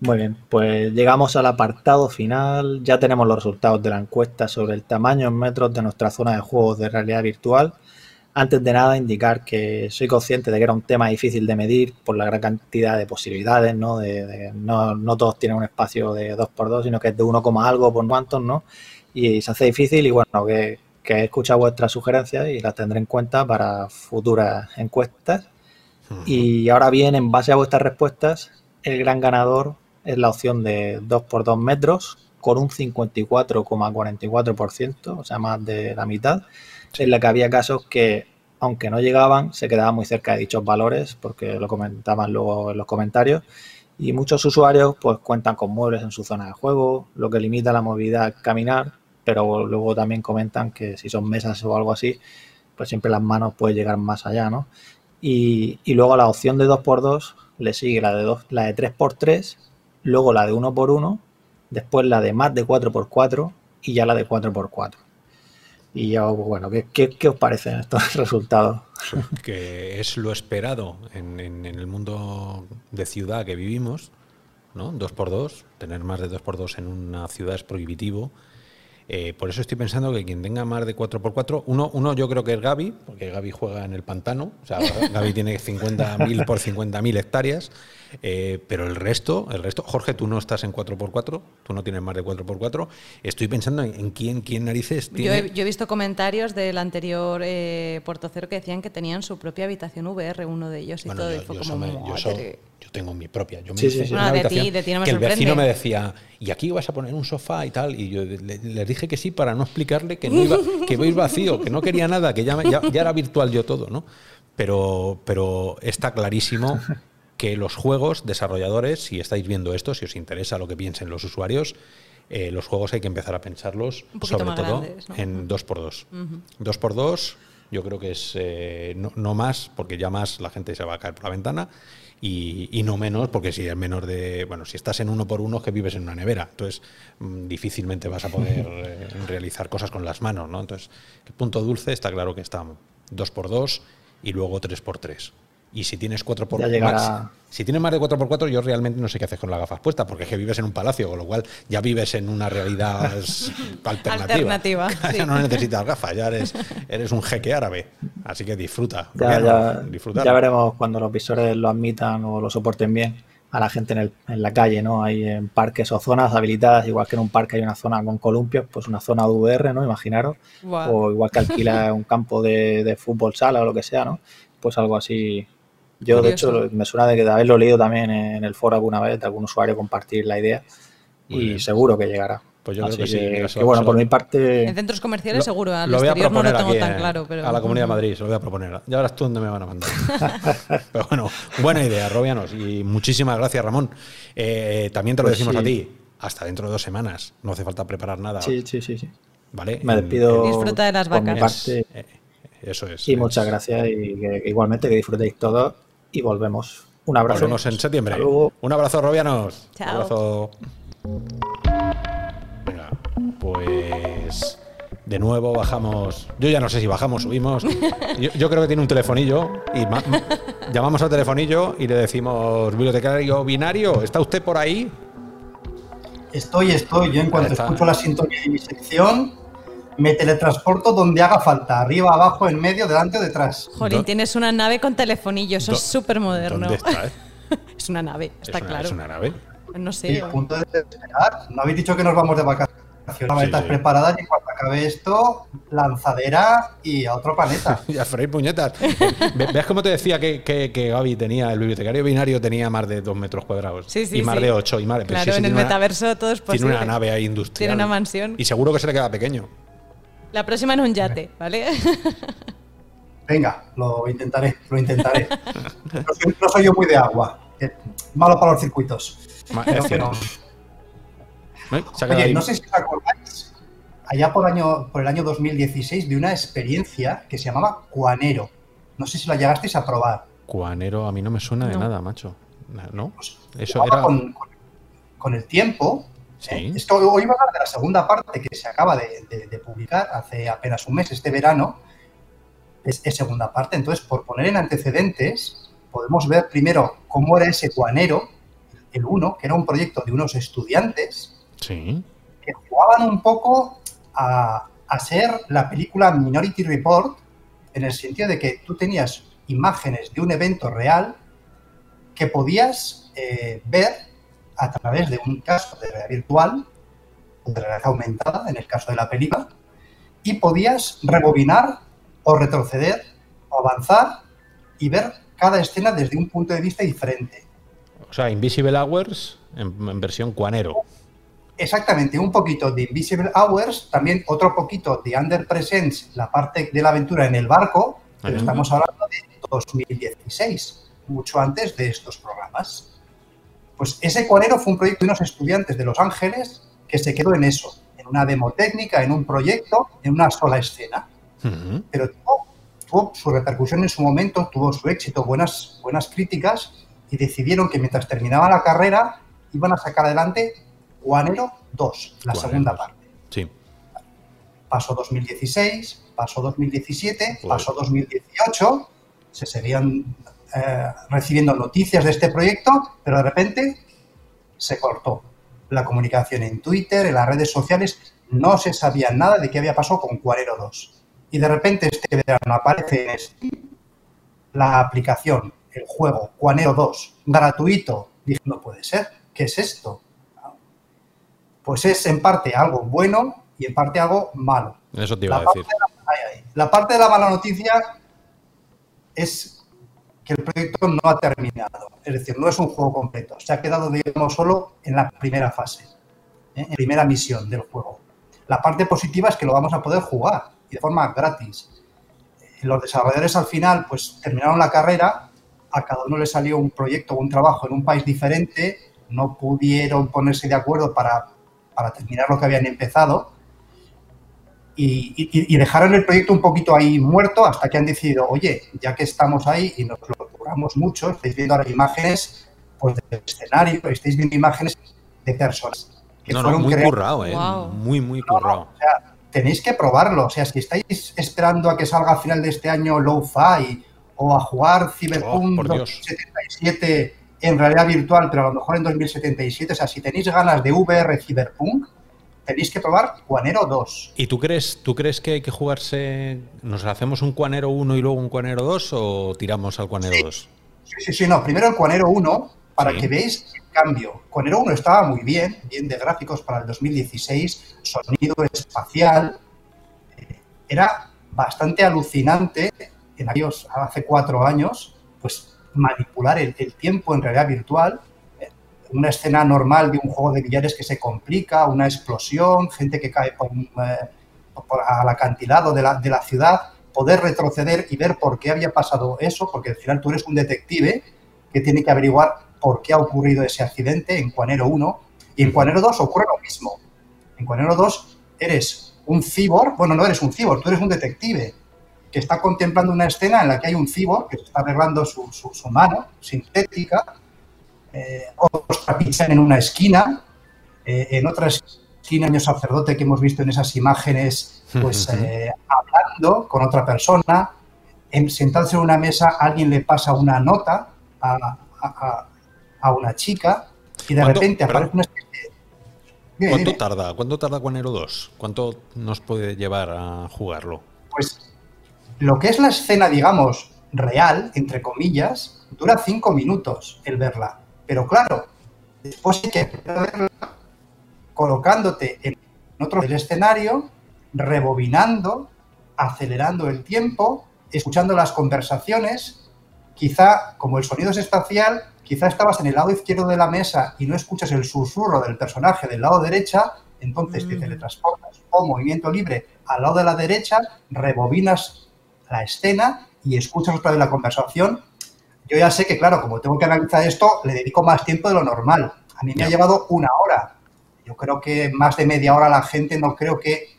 Muy bien, pues llegamos al apartado final. Ya tenemos los resultados de la encuesta sobre el tamaño en metros de nuestra zona de juegos de realidad virtual. Antes de nada, indicar que soy consciente de que era un tema difícil de medir por la gran cantidad de posibilidades, ¿no? De, no, no, todos tienen un espacio de 2x2, sino que es de 1, algo por cuantos, ¿no? Y se hace difícil y bueno, que, que he escuchado vuestras sugerencias y las tendré en cuenta para futuras encuestas y ahora bien, en base a vuestras respuestas, el gran ganador es la opción de 2 por 2 metros con un 54,44%, o sea, más de la mitad, en la que había casos que, aunque no llegaban, se quedaban muy cerca de dichos valores, porque lo comentaban luego en los comentarios. Y muchos usuarios pues cuentan con muebles en su zona de juego, lo que limita la movilidad caminar, pero luego también comentan que si son mesas o algo así, pues siempre las manos pueden llegar más allá, ¿no? Y, luego la opción de 2x2 le sigue la de, 2, la de 3x3, luego la de 1x1, después la de más de 4x4 y ya la de 4x4. Y ya, bueno, ¿qué, qué, os parecen estos resultados? Que es lo esperado en, en, el mundo de ciudad que vivimos, ¿no? 2x2, tener más de 2x2 en una ciudad es prohibitivo eh, por eso estoy pensando que quien tenga más de 4x4, uno, uno yo creo que es Gaby, porque Gaby juega en el pantano, o sea, Gaby tiene 50.000 por 50.000 hectáreas, eh, pero el resto, el resto, Jorge, tú no estás en 4x4, tú no tienes más de 4x4, estoy pensando en, quién, quién narices tiene... Yo he, visto comentarios del anterior eh, Portocero que decían que tenían su propia habitación VR, uno de ellos y todo, y fue como... Yo, tengo mi propia, yo me sí, sí, una de ti, de ti no me que el vecino me decía, y aquí vas a poner un sofá y tal, y yo le, dije que sí para no explicarle que no iba, que iba vacío, que no quería nada, que ya, ya, era virtual yo todo, ¿no? Pero, pero está clarísimo que los juegos, desarrolladores, si estáis viendo esto, si os interesa lo que piensen los usuarios, eh, los juegos hay que empezar a pensarlos, sobre todo en 2x2. 2x2 yo creo que es eh, no, más, porque ya más la gente se va a caer por la ventana, y, no menos, porque si es menor de. Bueno, si estás en uno por uno, que vives en una nevera. Entonces, mm, difícilmente vas a poder eh, realizar cosas con las manos, ¿no? Entonces, el punto dulce está claro que está 2x2 y luego 3x3. Y si tienes 4x4, si tienes más de 4x4, yo realmente no sé qué haces con las gafas puestas, porque es que vives en un palacio, con lo cual ya vives en una realidad alternativa. alternativa Ya no necesitas gafas, ya eres, eres un jeque árabe. Así que disfruta. Ya, ya, veremos cuando los visores lo admitan o lo soporten bien a la gente en, el, en, la calle, ¿no? Hay en parques o zonas habilitadas, igual que en un parque hay una zona con columpios, pues una zona de VR, ¿no? Imaginaros. O igual que alquila un campo de, de fútbol sala o lo que sea, ¿no? Pues algo así yo, de hecho, me suena de que de haberlo leído también en el foro alguna vez, de algún usuario compartir la idea y seguro que llegará. Pues yo creo que, sí. Que, bueno, por mi parte. En centros comerciales seguro, al lo exterior no lo tengo tan claro. Pero... A la Comunidad de Madrid, se lo voy a proponer. Ya verás tú dónde me van a mandar. pero bueno, buena idea, Robianos. Y muchísimas gracias, Ramón. Eh, también te lo pues decimos a ti. Hasta dentro de dos semanas. No hace falta preparar nada. Sí, sí, sí. sí. ¿Vale? Me despido. Disfruta de las vacas. Eh, eso es. Y muchas gracias. Y igualmente que disfrutéis todos y volvemos. Un abrazo. Volvemos en septiembre. Un abrazo, Robianos. Chao. Un abrazo. Venga, pues De nuevo bajamos. Yo ya no sé si bajamos, subimos. Yo, yo creo que tiene un telefonillo y ma- ma- llamamos al telefonillo y le decimos, bibliotecario binario, ¿está usted por ahí? Estoy, estoy. Yo en cuanto escucho la sintonía de mi sección, me teletransporto donde haga falta. Arriba, abajo, en medio, delante o detrás. Jolín, tienes una nave con telefonillo, eso es súper moderno. ¿Dónde está? eh? Es una nave, está es, una, claro. es una nave. No Y sé. a punto de despegar. No habéis dicho que nos vamos de vacaciones. Sí. preparadas y cuando acabe esto, lanzadera y a otro planeta. Ya freír puñetas. Ve- ¿Ves cómo te decía que, que, que Gaby tenía, el bibliotecario binario tenía más de dos metros cuadrados? Sí, sí, y más sí. de ocho. Y más, Claro, sí, sí, en el metaverso todo es posible. Tiene una nave ahí industrial. Tiene una mansión. Y seguro que se le queda pequeño. La próxima en un yate, ¿vale? Venga, lo intentaré, lo intentaré. No soy, no soy yo muy de agua. eh, Malo para los circuitos. Es que no. Oye, no sé si os acordáis, allá por, año, por el año 2016 de una experiencia que se llamaba Cuanero. No sé si la llegasteis a probar. Cuanero a mí no me suena de No. nada, macho. ¿No? Eso Jugaba era. con, con- con el tiempo. Sí. ¿eh? Esto hoy iba a hablar de la segunda parte que se acaba de, de- de publicar hace apenas un mes, este verano. Es, es segunda parte. Entonces, por poner en antecedentes, podemos ver primero cómo era ese Cuanero, el 1, que era un proyecto de unos estudiantes Sí. que jugaban un poco a, a ser la película Minority Report, en el sentido de que tú tenías imágenes de un evento real que podías eh, ver a través de un caso de realidad virtual o de realidad aumentada, en el caso de la película, y podías rebobinar o retroceder o avanzar y ver cada escena desde un punto de vista diferente. O sea, Invisible Hours en, en versión cuanero. Exactamente, un poquito de Invisible Hours, también otro poquito de Under Presence, la parte de la aventura en el barco, pero Ajá. estamos hablando de 2016, mucho antes de estos programas. Pues ese cuanero fue un proyecto de unos estudiantes de Los Ángeles que se quedó en eso, en una demo técnica, en un proyecto, en una sola escena. Ujú. Pero tuvo, tuvo su repercusión en su momento, tuvo su éxito, buenas, buenas críticas, y decidieron que mientras terminaba la carrera iban a sacar adelante Guanero 2, la segunda 2. parte. Sí. Pasó 2016, pasó 2017, Joder. pasó 2018, se seguían eh, recibiendo noticias de este proyecto, pero de repente se cortó la comunicación en Twitter, en las redes sociales, no se sabía nada de qué había pasado con Cuarero 2. Y de repente este verano aparece en Steam la aplicación, el juego Cuanero 2, gratuito. Dije, no puede ser, ¿qué es esto? Pues es en parte algo bueno y en parte algo malo. Eso te iba a decir. de. La parte de la mala noticia es que el proyecto no ha terminado. Es decir, no es un juego completo. Se ha quedado, digamos, solo en la primera fase, ¿eh? en la primera misión del juego. La parte positiva es que lo vamos a poder jugar y de forma gratis. Los desarrolladores al final, pues terminaron la carrera, a cada uno le salió un proyecto o un trabajo en un país diferente, no pudieron ponerse de acuerdo para, para terminar lo que habían empezado y, y- y dejaron el proyecto un poquito ahí muerto hasta que han decidido, oye, ya que estamos ahí y nos lo curramos mucho, estáis viendo ahora imágenes pues, del escenario, estáis viendo imágenes de personas que No, no, fueron muy creadas. currado, ¿eh? Guau. Muy, muy No, no, currado. o sea, tenéis que probarlo. O sea, si estáis esperando a que salga a final de este año Low-Fi o a jugar Cyberpunk Oh, por Dios. 2077 en realidad virtual, pero a lo mejor en 2077, o sea, si tenéis ganas de VR Cyberpunk, tenéis que probar Guanero 2. ¿Y tú crees, tú crees que hay que jugarse? ¿Nos hacemos un cuanero 1 y luego un cuanero 2 o tiramos al cuanero 2? Sí, sí, sí, no. Primero el Cuanero 1, para Sí. que veáis el cambio. Cuanero 1 estaba muy bien, bien de gráficos para el 2016, sonido espacial. eh, Era bastante alucinante en aquellos, hace cuatro años, pues manipular el, el tiempo en realidad virtual. Una escena normal de un juego de billares que se complica, una explosión, gente que cae por, eh, por- al acantilado de la, de la ciudad, poder retroceder y ver por qué había pasado eso, porque al final tú eres un detective que tiene que averiguar por qué ha ocurrido ese accidente en Cuanero 1 y en Cuanero 2 ocurre lo mismo. En Cuanero 2 eres un cibor, bueno, no eres un cibor, tú eres un detective que está contemplando una escena en la que hay un cibor que se está arreglando su, su- su mano sintética, eh, otros trapichan en una esquina, eh, en otra tiene años sacerdote que hemos visto en esas imágenes, pues eh, hablando con otra persona, en, sentarse en una mesa, alguien le pasa una nota a, a- a una chica y de ¿Cuánto- repente aparece una especie de... ¿Cuánto tarda? ¿Cuánto tarda Guanero 2? ¿Cuánto nos puede llevar a jugarlo? Pues lo que es la escena, digamos, real, entre comillas, dura cinco minutos el verla. Pero claro, después hay que verla colocándote en otro del escenario, rebobinando, acelerando el tiempo, escuchando las conversaciones. Quizá, como el sonido es espacial, quizá estabas en el lado izquierdo de la mesa y no escuchas el susurro del personaje del lado derecha, entonces te Mm. teletransportas o movimiento libre al lado de la derecha, rebobinas la escena y escuchas otra vez la conversación. Yo ya sé que, claro, como tengo que analizar esto, le dedico más tiempo de lo normal. A mí me ha llevado una hora. Yo creo que más de media hora la gente no creo que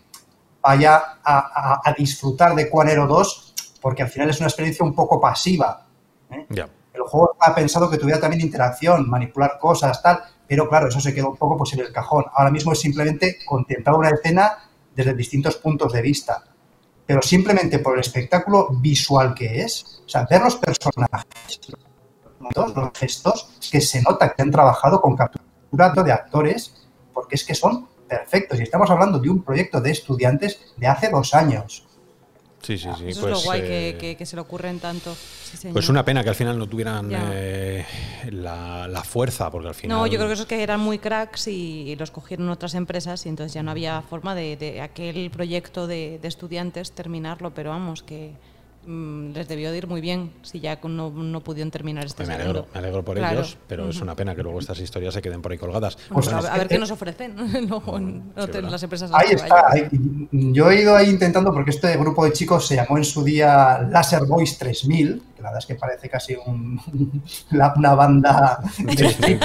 vaya a, a- a disfrutar de Cuanero 2, porque al final es una experiencia un poco pasiva. ¿eh? El juego ha pensado que tuviera también interacción, manipular cosas, tal, pero claro, eso se quedó un poco pues, en el cajón. Ahora mismo es simplemente contemplar una escena desde distintos puntos de vista, pero simplemente por el espectáculo visual que es, o sea, ver los personajes, los gestos, es que se nota que han trabajado con captura de actores, porque es que son perfectos. Y estamos hablando de un proyecto de estudiantes de hace dos años. Sí, sí, sí. Eso pues, es lo guay eh, que, que- que se le ocurren tanto. Sí. Pues una pena que al final no tuvieran eh, la, la fuerza, porque al final. No, yo creo que eso es que eran muy cracks y los cogieron otras empresas y entonces ya no había forma de, de aquel proyecto de, de estudiantes terminarlo, pero vamos, que les debió de ir muy bien si ya con- no, no pudieron terminar este me alegro, me alegro por Claro. ellos, pero es una pena que luego estas historias se queden por ahí colgadas. Pues a, ver qué nos ofrecen luego en las empresas. Ahí está. ahí- Yo he ido ahí intentando, porque este grupo de chicos se llamó en su día Laser Boys 3000, la verdad es que parece casi un- una banda de más que-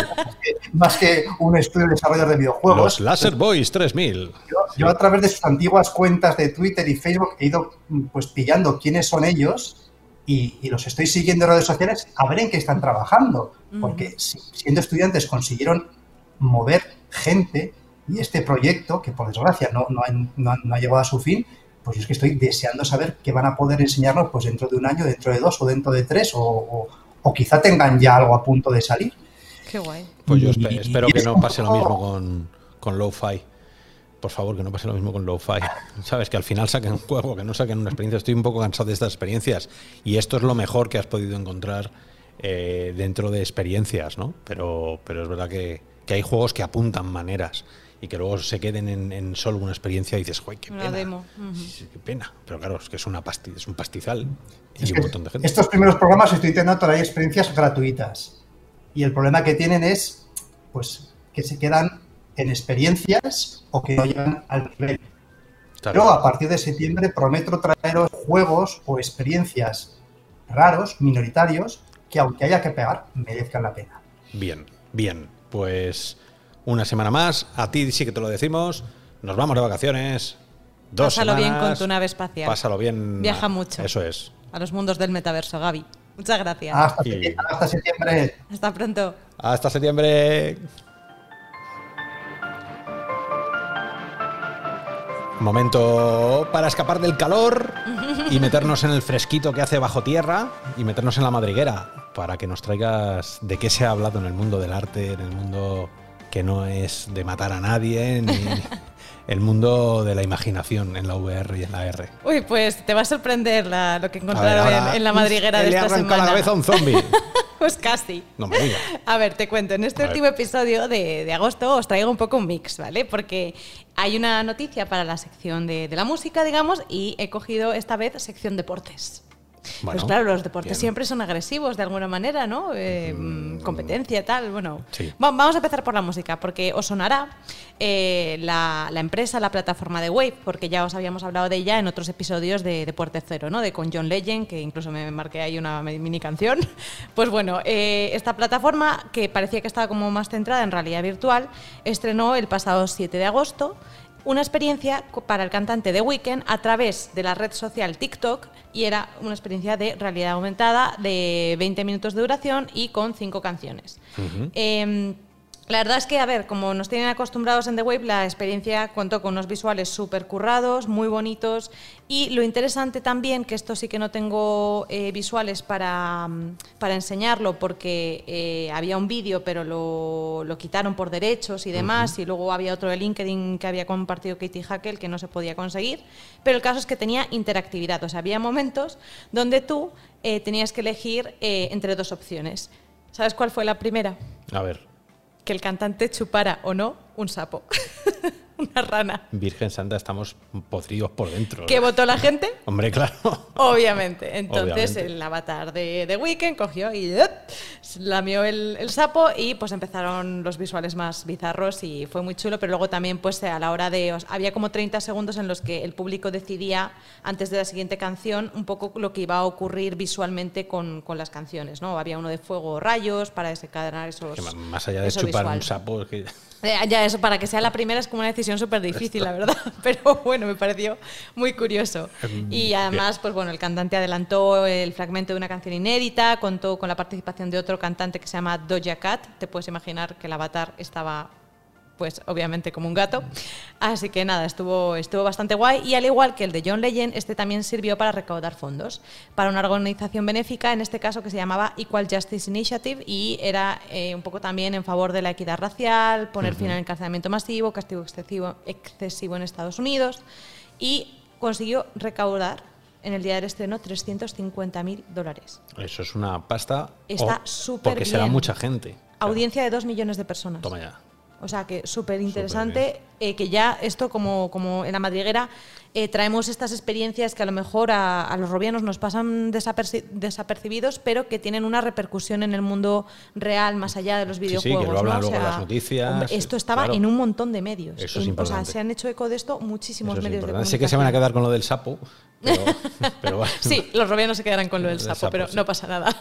más que un estudio de desarrollo de videojuegos. Los Laser Boys 3000. Yo, yo a través de sus antiguas cuentas de Twitter y Facebook he ido pues pillando quiénes son ellos y, y los estoy siguiendo en redes sociales a ver en qué están trabajando. Porque si- siendo estudiantes consiguieron mover gente y este proyecto, que por desgracia no, no, ha, no ha- no ha llegado a su fin, pues es que estoy deseando saber qué van a poder enseñarnos pues dentro de un año, dentro de dos o dentro de tres o, o- o quizá tengan ya algo a punto de salir. Qué guay. Pues yo espero es que no pase lo mismo con, con Lo-Fi. Por favor, que no pase lo mismo con Lo-Fi. Sabes, que al final saquen un juego, que no saquen una experiencia. Estoy un poco cansado de estas experiencias. Y esto es lo mejor que has podido encontrar eh, dentro de experiencias, ¿no? Pero, pero es verdad que, que hay juegos que apuntan maneras y que luego se queden en, en solo una experiencia y dices, ¡joder, qué pena! demo. Qué pena. Pero claro, es que es, una pasti es un pastizal y Es un que montón de gente. Estos primeros programas estoy intentando traer experiencias gratuitas. Y el problema que tienen es pues que se quedan en experiencias o que no llegan al nivel. Claro. Pero a partir de septiembre prometo traeros juegos o experiencias raros, minoritarios, que aunque haya que pegar, merezcan la pena. Bien, bien. Pues una semana más. A ti sí que te lo decimos. Nos vamos de vacaciones. Dos Pásalo bien semanas. con tu nave espacial. Pásalo bien. Viaja mucho. Eso es. A los mundos del metaverso, Gaby. Muchas gracias. Hasta, Y- septiembre, hasta septiembre. Hasta pronto. Hasta septiembre. Momento para escapar del calor y meternos en el fresquito que hace bajo tierra y meternos en la madriguera para que nos traigas de qué se ha hablado en el mundo del arte, en el mundo que no es de matar a nadie, ni el mundo de la imaginación en la VR y en la R. Uy, pues te va a sorprender la- lo que ver, ahora, en, la madriguera de le esta arranca la semana. cabeza a un zombie. Pues casi. No me digas. A ver, te cuento. En este A ver. último episodio de, de agosto os traigo un poco un mix, ¿vale? Porque hay una noticia para la sección de, de la música, digamos, y he cogido esta vez sección deportes. Bueno, pues claro, los deportes bien. siempre son agresivos de alguna manera, ¿no? Eh, competencia, tal, bueno. Sí. Va- vamos a empezar por la música, porque os sonará eh, la, la empresa, la plataforma de Wave, porque ya os habíamos hablado de ella en otros episodios de Deporte Cero, ¿no? De con John Legend, que incluso me marqué ahí una mi- mini canción. Pues bueno, eh, esta plataforma, que parecía que estaba como más centrada en realidad virtual, estrenó el pasado 7 de agosto una experiencia para el cantante de Weekend a través de la red social TikTok y era una experiencia de realidad aumentada de 20 minutos de duración y con cinco canciones. Eh, La verdad es que, a ver, como nos tienen acostumbrados en The Wave, la experiencia contó con unos visuales súper currados, muy bonitos. Y lo interesante también, que esto sí que no tengo eh, visuales para, mm, para, enseñarlo, porque eh, había un vídeo, pero lo, lo, quitaron por derechos y demás. Y luego había otro de LinkedIn que había compartido Katie Hackel que no se podía conseguir. Pero el caso es que tenía interactividad. O sea, había momentos donde tú eh, tenías que elegir entre dos opciones. ¿Sabes cuál fue la primera? A ver que el cantante chupara o no un sapo. una rana. Virgen Santa, estamos podridos por dentro. ¿Qué votó la gente? Hombre, claro. Obviamente. Entonces el avatar de, de Weekend cogió y ¡eh! lamió el, el, sapo y pues empezaron los visuales más bizarros y fue muy chulo, pero luego también pues a la hora de... Había como 30 segundos en los que el público decidía antes de la siguiente canción un poco lo que iba a ocurrir visualmente con, con las canciones, ¿no? Había uno de fuego o rayos para desencadenar esos... más allá de chupar un sapo... Que... Eh, ya eso, para que sea la primera es como una decisión súper difícil, la verdad. Pero bueno, me pareció muy curioso. Em, y además, pues bueno, el cantante adelantó el fragmento de una canción inédita, contó con la participación de otro cantante que se llama Doja Cat. Te puedes imaginar que el avatar estaba pues obviamente como un gato. Así que nada, estuvo, estuvo bastante guay. Y al igual que el de John Legend, este también sirvió para recaudar fondos para una organización benéfica, en este caso que se llamaba Equal Justice Initiative y era eh, un poco también en favor de la equidad racial, poner fin al encarcelamiento masivo, castigo excesivo, excesivo en Estados Unidos y consiguió recaudar en el día del estreno 350.000 dólares. Eso es una pasta. Está súper Porque será mucha gente. Audiencia de 2 millones de personas. Toma ya. O sea que súper interesante eh, que ya esto como, como en la madriguera eh, traemos estas experiencias que a lo mejor a, los robianos nos pasan desapercibidos, pero que tienen una repercusión en el mundo real más allá de los videojuegos. Sí, que lo hablan luego las noticias. esto estaba en un montón de medios. Eso es o sea, se han hecho eco de esto muchísimos medios de comunicación. Sé que se van a quedar con lo del sapo, pero, Sí, los robianos se quedarán con lo del sapo, pero no pasa nada.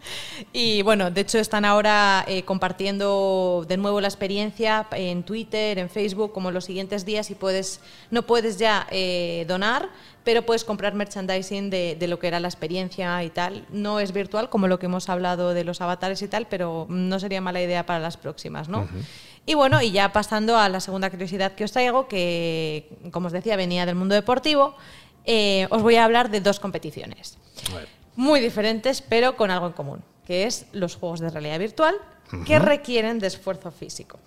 y bueno, de hecho están ahora eh, compartiendo de nuevo la experiencia en Twitter, en Facebook, como los siguientes días y puedes, no puedes ya... Eh, donar, pero puedes comprar merchandising de, lo que era la experiencia y tal. No es virtual, como lo que hemos hablado de los avatares y tal, pero no sería mala idea para las próximas, ¿no? Y bueno, y ya pasando a la segunda curiosidad que os traigo, que como os decía, venía del mundo deportivo, eh, os voy a hablar de dos competiciones. Muy diferentes, pero con algo en común, que es los juegos de realidad virtual que requieren de esfuerzo físico.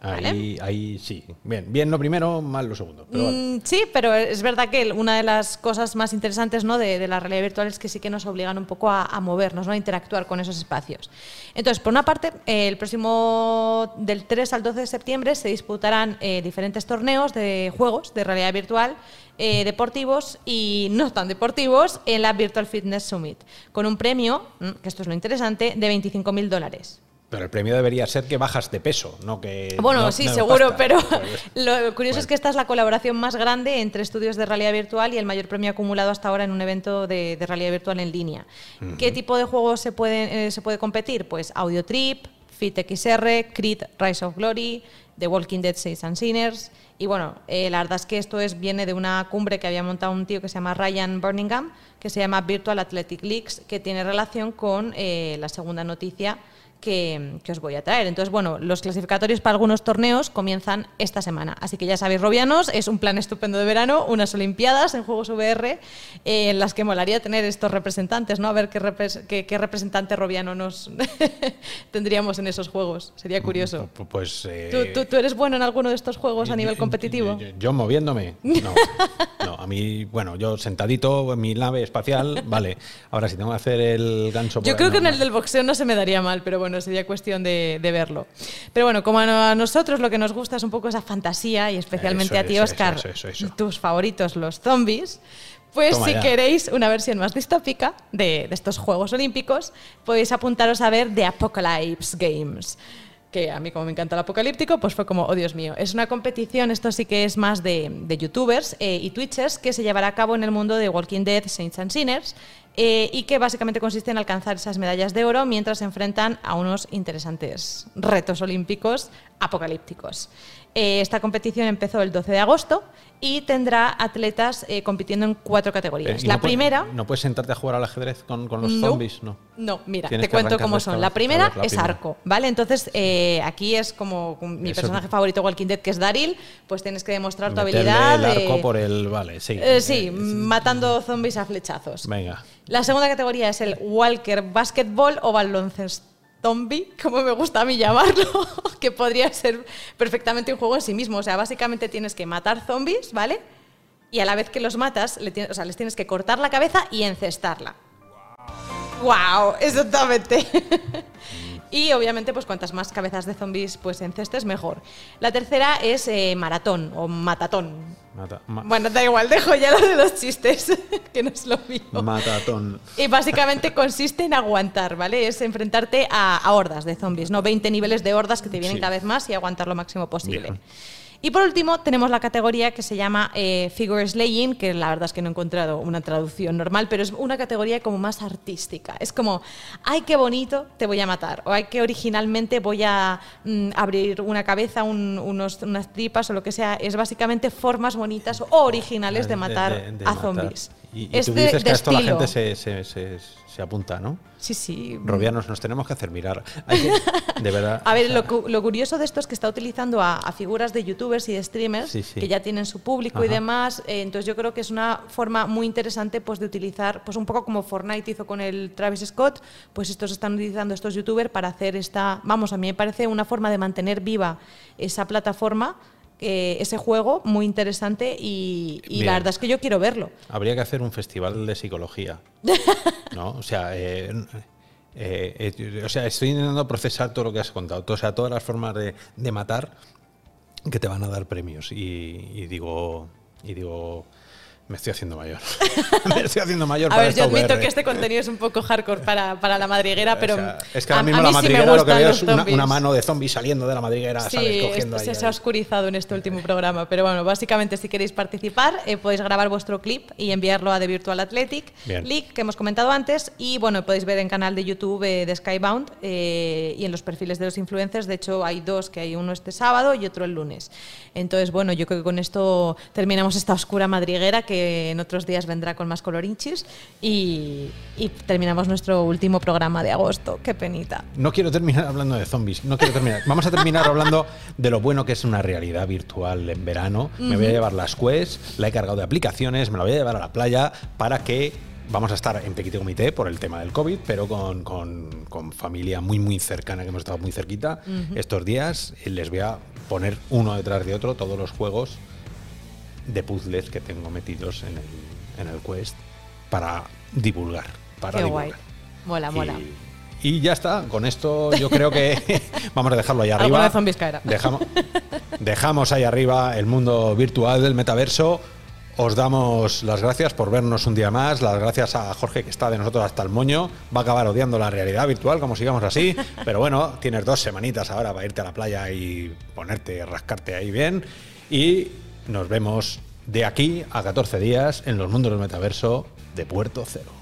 Ahí, ahí sí. Bien, bien lo primero, mal lo segundo. Mm, sí, pero es verdad que una de las cosas más interesantes ¿no? de, la realidad virtual es que sí que nos obligan un poco a, movernos, ¿no? a interactuar con esos espacios. Entonces, por una parte, el próximo del 3 al 12 de septiembre se disputarán eh, diferentes torneos de juegos de realidad virtual eh, deportivos y no tan deportivos en la Virtual Fitness Summit, con un premio, mm, que esto es lo interesante, de 25.000 dólares. Pero el premio debería ser que bajas de peso, no que. Bueno, sí, seguro, pero lo curioso es que esta es la colaboración más grande entre estudios de realidad virtual y el mayor premio acumulado hasta ahora en un evento de, realidad virtual en línea. ¿Qué tipo de juegos se, pueden, eh, se puede competir? Pues Audio Trip, Fit XR, Creed Rise of Glory, The Walking Dead Saints and Sinners. Y bueno, eh, la verdad es que esto es, viene de una cumbre que había montado un tío que se llama Ryan Birmingham, que se llama Virtual Athletic Leagues, que tiene relación con eh, la segunda noticia que, os voy a traer. Entonces, bueno, los clasificatorios para algunos torneos comienzan esta semana. Así que ya sabéis, Robianos, es un plan estupendo de verano, unas Olimpiadas en Juegos VR, eh, en las que molaría tener estos representantes, ¿no? A ver qué, qué, representante robiano nos tendríamos en esos juegos. Sería curioso. Pues. Eh, ¿Tú, eres bueno en alguno de estos juegos a nivel competitivo? Yo, moviéndome. No. no. A mí, bueno, yo sentadito en mi nave espacial, vale. Ahora, si tengo que hacer el gancho. Yo creo que en el del boxeo no se me daría mal, pero bueno sería cuestión de, verlo. Pero bueno, como a nosotros lo que nos gusta es un poco esa fantasía y especialmente a ti, Oscar, tus favoritos, los zombies. Pues si queréis una versión más distópica de, de, estos Juegos Olímpicos, podéis apuntaros a ver The Apocalypse Games que a mí como me encanta el apocalíptico, pues fue como, oh Dios mío, es una competición, esto sí que es más de, youtubers eh, y twitchers, que se llevará a cabo en el mundo de Walking Dead, Saints and Sinners, eh, y que básicamente consiste en alcanzar esas medallas de oro mientras se enfrentan a unos interesantes retos olímpicos apocalípticos. Eh, esta competición empezó el 12 de agosto y tendrá atletas eh, compitiendo en cuatro categorías. Eh, ¿y la no primera... ¿No puedes sentarte a jugar al ajedrez con, con los No. zombies? No. No, mira, Tienes te cuento cómo son. La primera la es primera. arco, ¿vale? Entonces, eh, aquí es como mi Eso- personaje favorito Walking Dead, que es Daryl, pues tienes que demostrar tu Meterle habilidad. el arco por el... Vale, sí. sí, matando zombies a flechazos. Venga. La segunda categoría es el Walker Basketball o baloncesto zombie, como me gusta a mí llamarlo, que podría ser perfectamente un juego en sí mismo. O sea, básicamente tienes que matar zombies, ¿vale? Y a la vez que los matas, les tienes que cortar la cabeza y encestarla. ¡Wow! Exactamente. y obviamente, pues cuantas más cabezas de zombies pues encestes, mejor. La tercera es eh, maratón o matatón. Mata- ma- Bueno, da igual, dejo ya lo de los chistes, que no es lo mismo. Matatón. Y básicamente consiste en aguantar, ¿vale? Es enfrentarte a, a hordas de zombies, ¿no? 20 niveles de hordas que te vienen Sí. cada vez más y aguantar lo máximo posible. Bien. Y por último, tenemos la categoría que se llama eh, Figure Slaying, que la verdad es que no he encontrado una traducción normal, pero es una categoría como más artística. Es como, ay, qué bonito, te voy a matar. O ay, que originalmente voy a mm, abrir una cabeza, un- unos, unas tripas o lo que sea. Es básicamente formas bonitas o originales de matar de- de a matar. zombies. Y, y Es tú dices que a esto la estilo. gente se, se, se, se apunta, ¿no? Sí, sí. Robianos, nos tenemos que hacer mirar. Hay que- de verdad. A ver, o sea, lo, cu- lo curioso de esto es que está utilizando a, a figuras de youtubers y de streamers Sí, sí. que ya tienen su público y demás. eh, entonces yo creo que es una forma muy interesante pues, de utilizar, pues un poco como Fortnite hizo con el Travis Scott, pues estos están utilizando estos youtubers para hacer esta, vamos, a mí me parece una forma de mantener viva esa plataforma. Eh, ese juego muy interesante y, la verdad es que yo quiero verlo. Habría que hacer un festival de psicología. ¿No? O sea, eh, eh, eh, o sea, estoy intentando procesar todo lo que has contado. O sea, todas las formas de, de matar que te van a dar premios. Y, y digo. Y digo. Me estoy haciendo mayor. me estoy haciendo mayor A para ver, yo esta admito VR. que este contenido es un poco hardcore para, para la madriguera, pero O sea, es que ahora a- mismo a la mí sí madriguera lo que veo es una, zombies. una mano de zombie saliendo de la madriguera, Sí, ¿sabes? Cogiendo se, ahí se ha oscurizado en este último programa, pero bueno, básicamente si queréis participar eh, podéis grabar vuestro clip y enviarlo a The Virtual Athletic Bien. League que hemos comentado antes y bueno, podéis ver en canal de YouTube eh, de Skybound eh, y en los perfiles de los influencers, de hecho hay dos, que hay uno este sábado y otro el lunes. Entonces, bueno, yo creo que con esto terminamos esta oscura madriguera que en otros días vendrá con más colorinchis y, y terminamos nuestro último programa de agosto. Qué penita. No quiero terminar hablando de zombies. No quiero terminar. Vamos a terminar hablando de lo bueno que es una realidad virtual en verano. Me voy a llevar las Quest, la he cargado de aplicaciones, me la voy a llevar a la playa para que vamos a estar en Petit Comité por el tema del COVID, pero con, con- con familia muy, muy cercana, que hemos estado muy cerquita estos días. Y les voy a poner uno detrás de otro todos los juegos de puzzles que tengo metidos en el, en el Quest para divulgar. Para Qué divulgar. guay. Mola, mola. Y, y ya está, con esto yo creo que vamos a dejarlo ahí arriba. Dejamos, dejamos ahí arriba el mundo virtual del metaverso. Os damos las gracias por vernos un día más. Las gracias a Jorge que está de nosotros hasta el moño. Va a acabar odiando la realidad virtual como sigamos así. Pero bueno, tienes dos semanitas ahora para irte a la playa y ponerte, rascarte ahí bien. Y nos vemos de aquí a 14 días en los mundos del metaverso de Puerto Cero.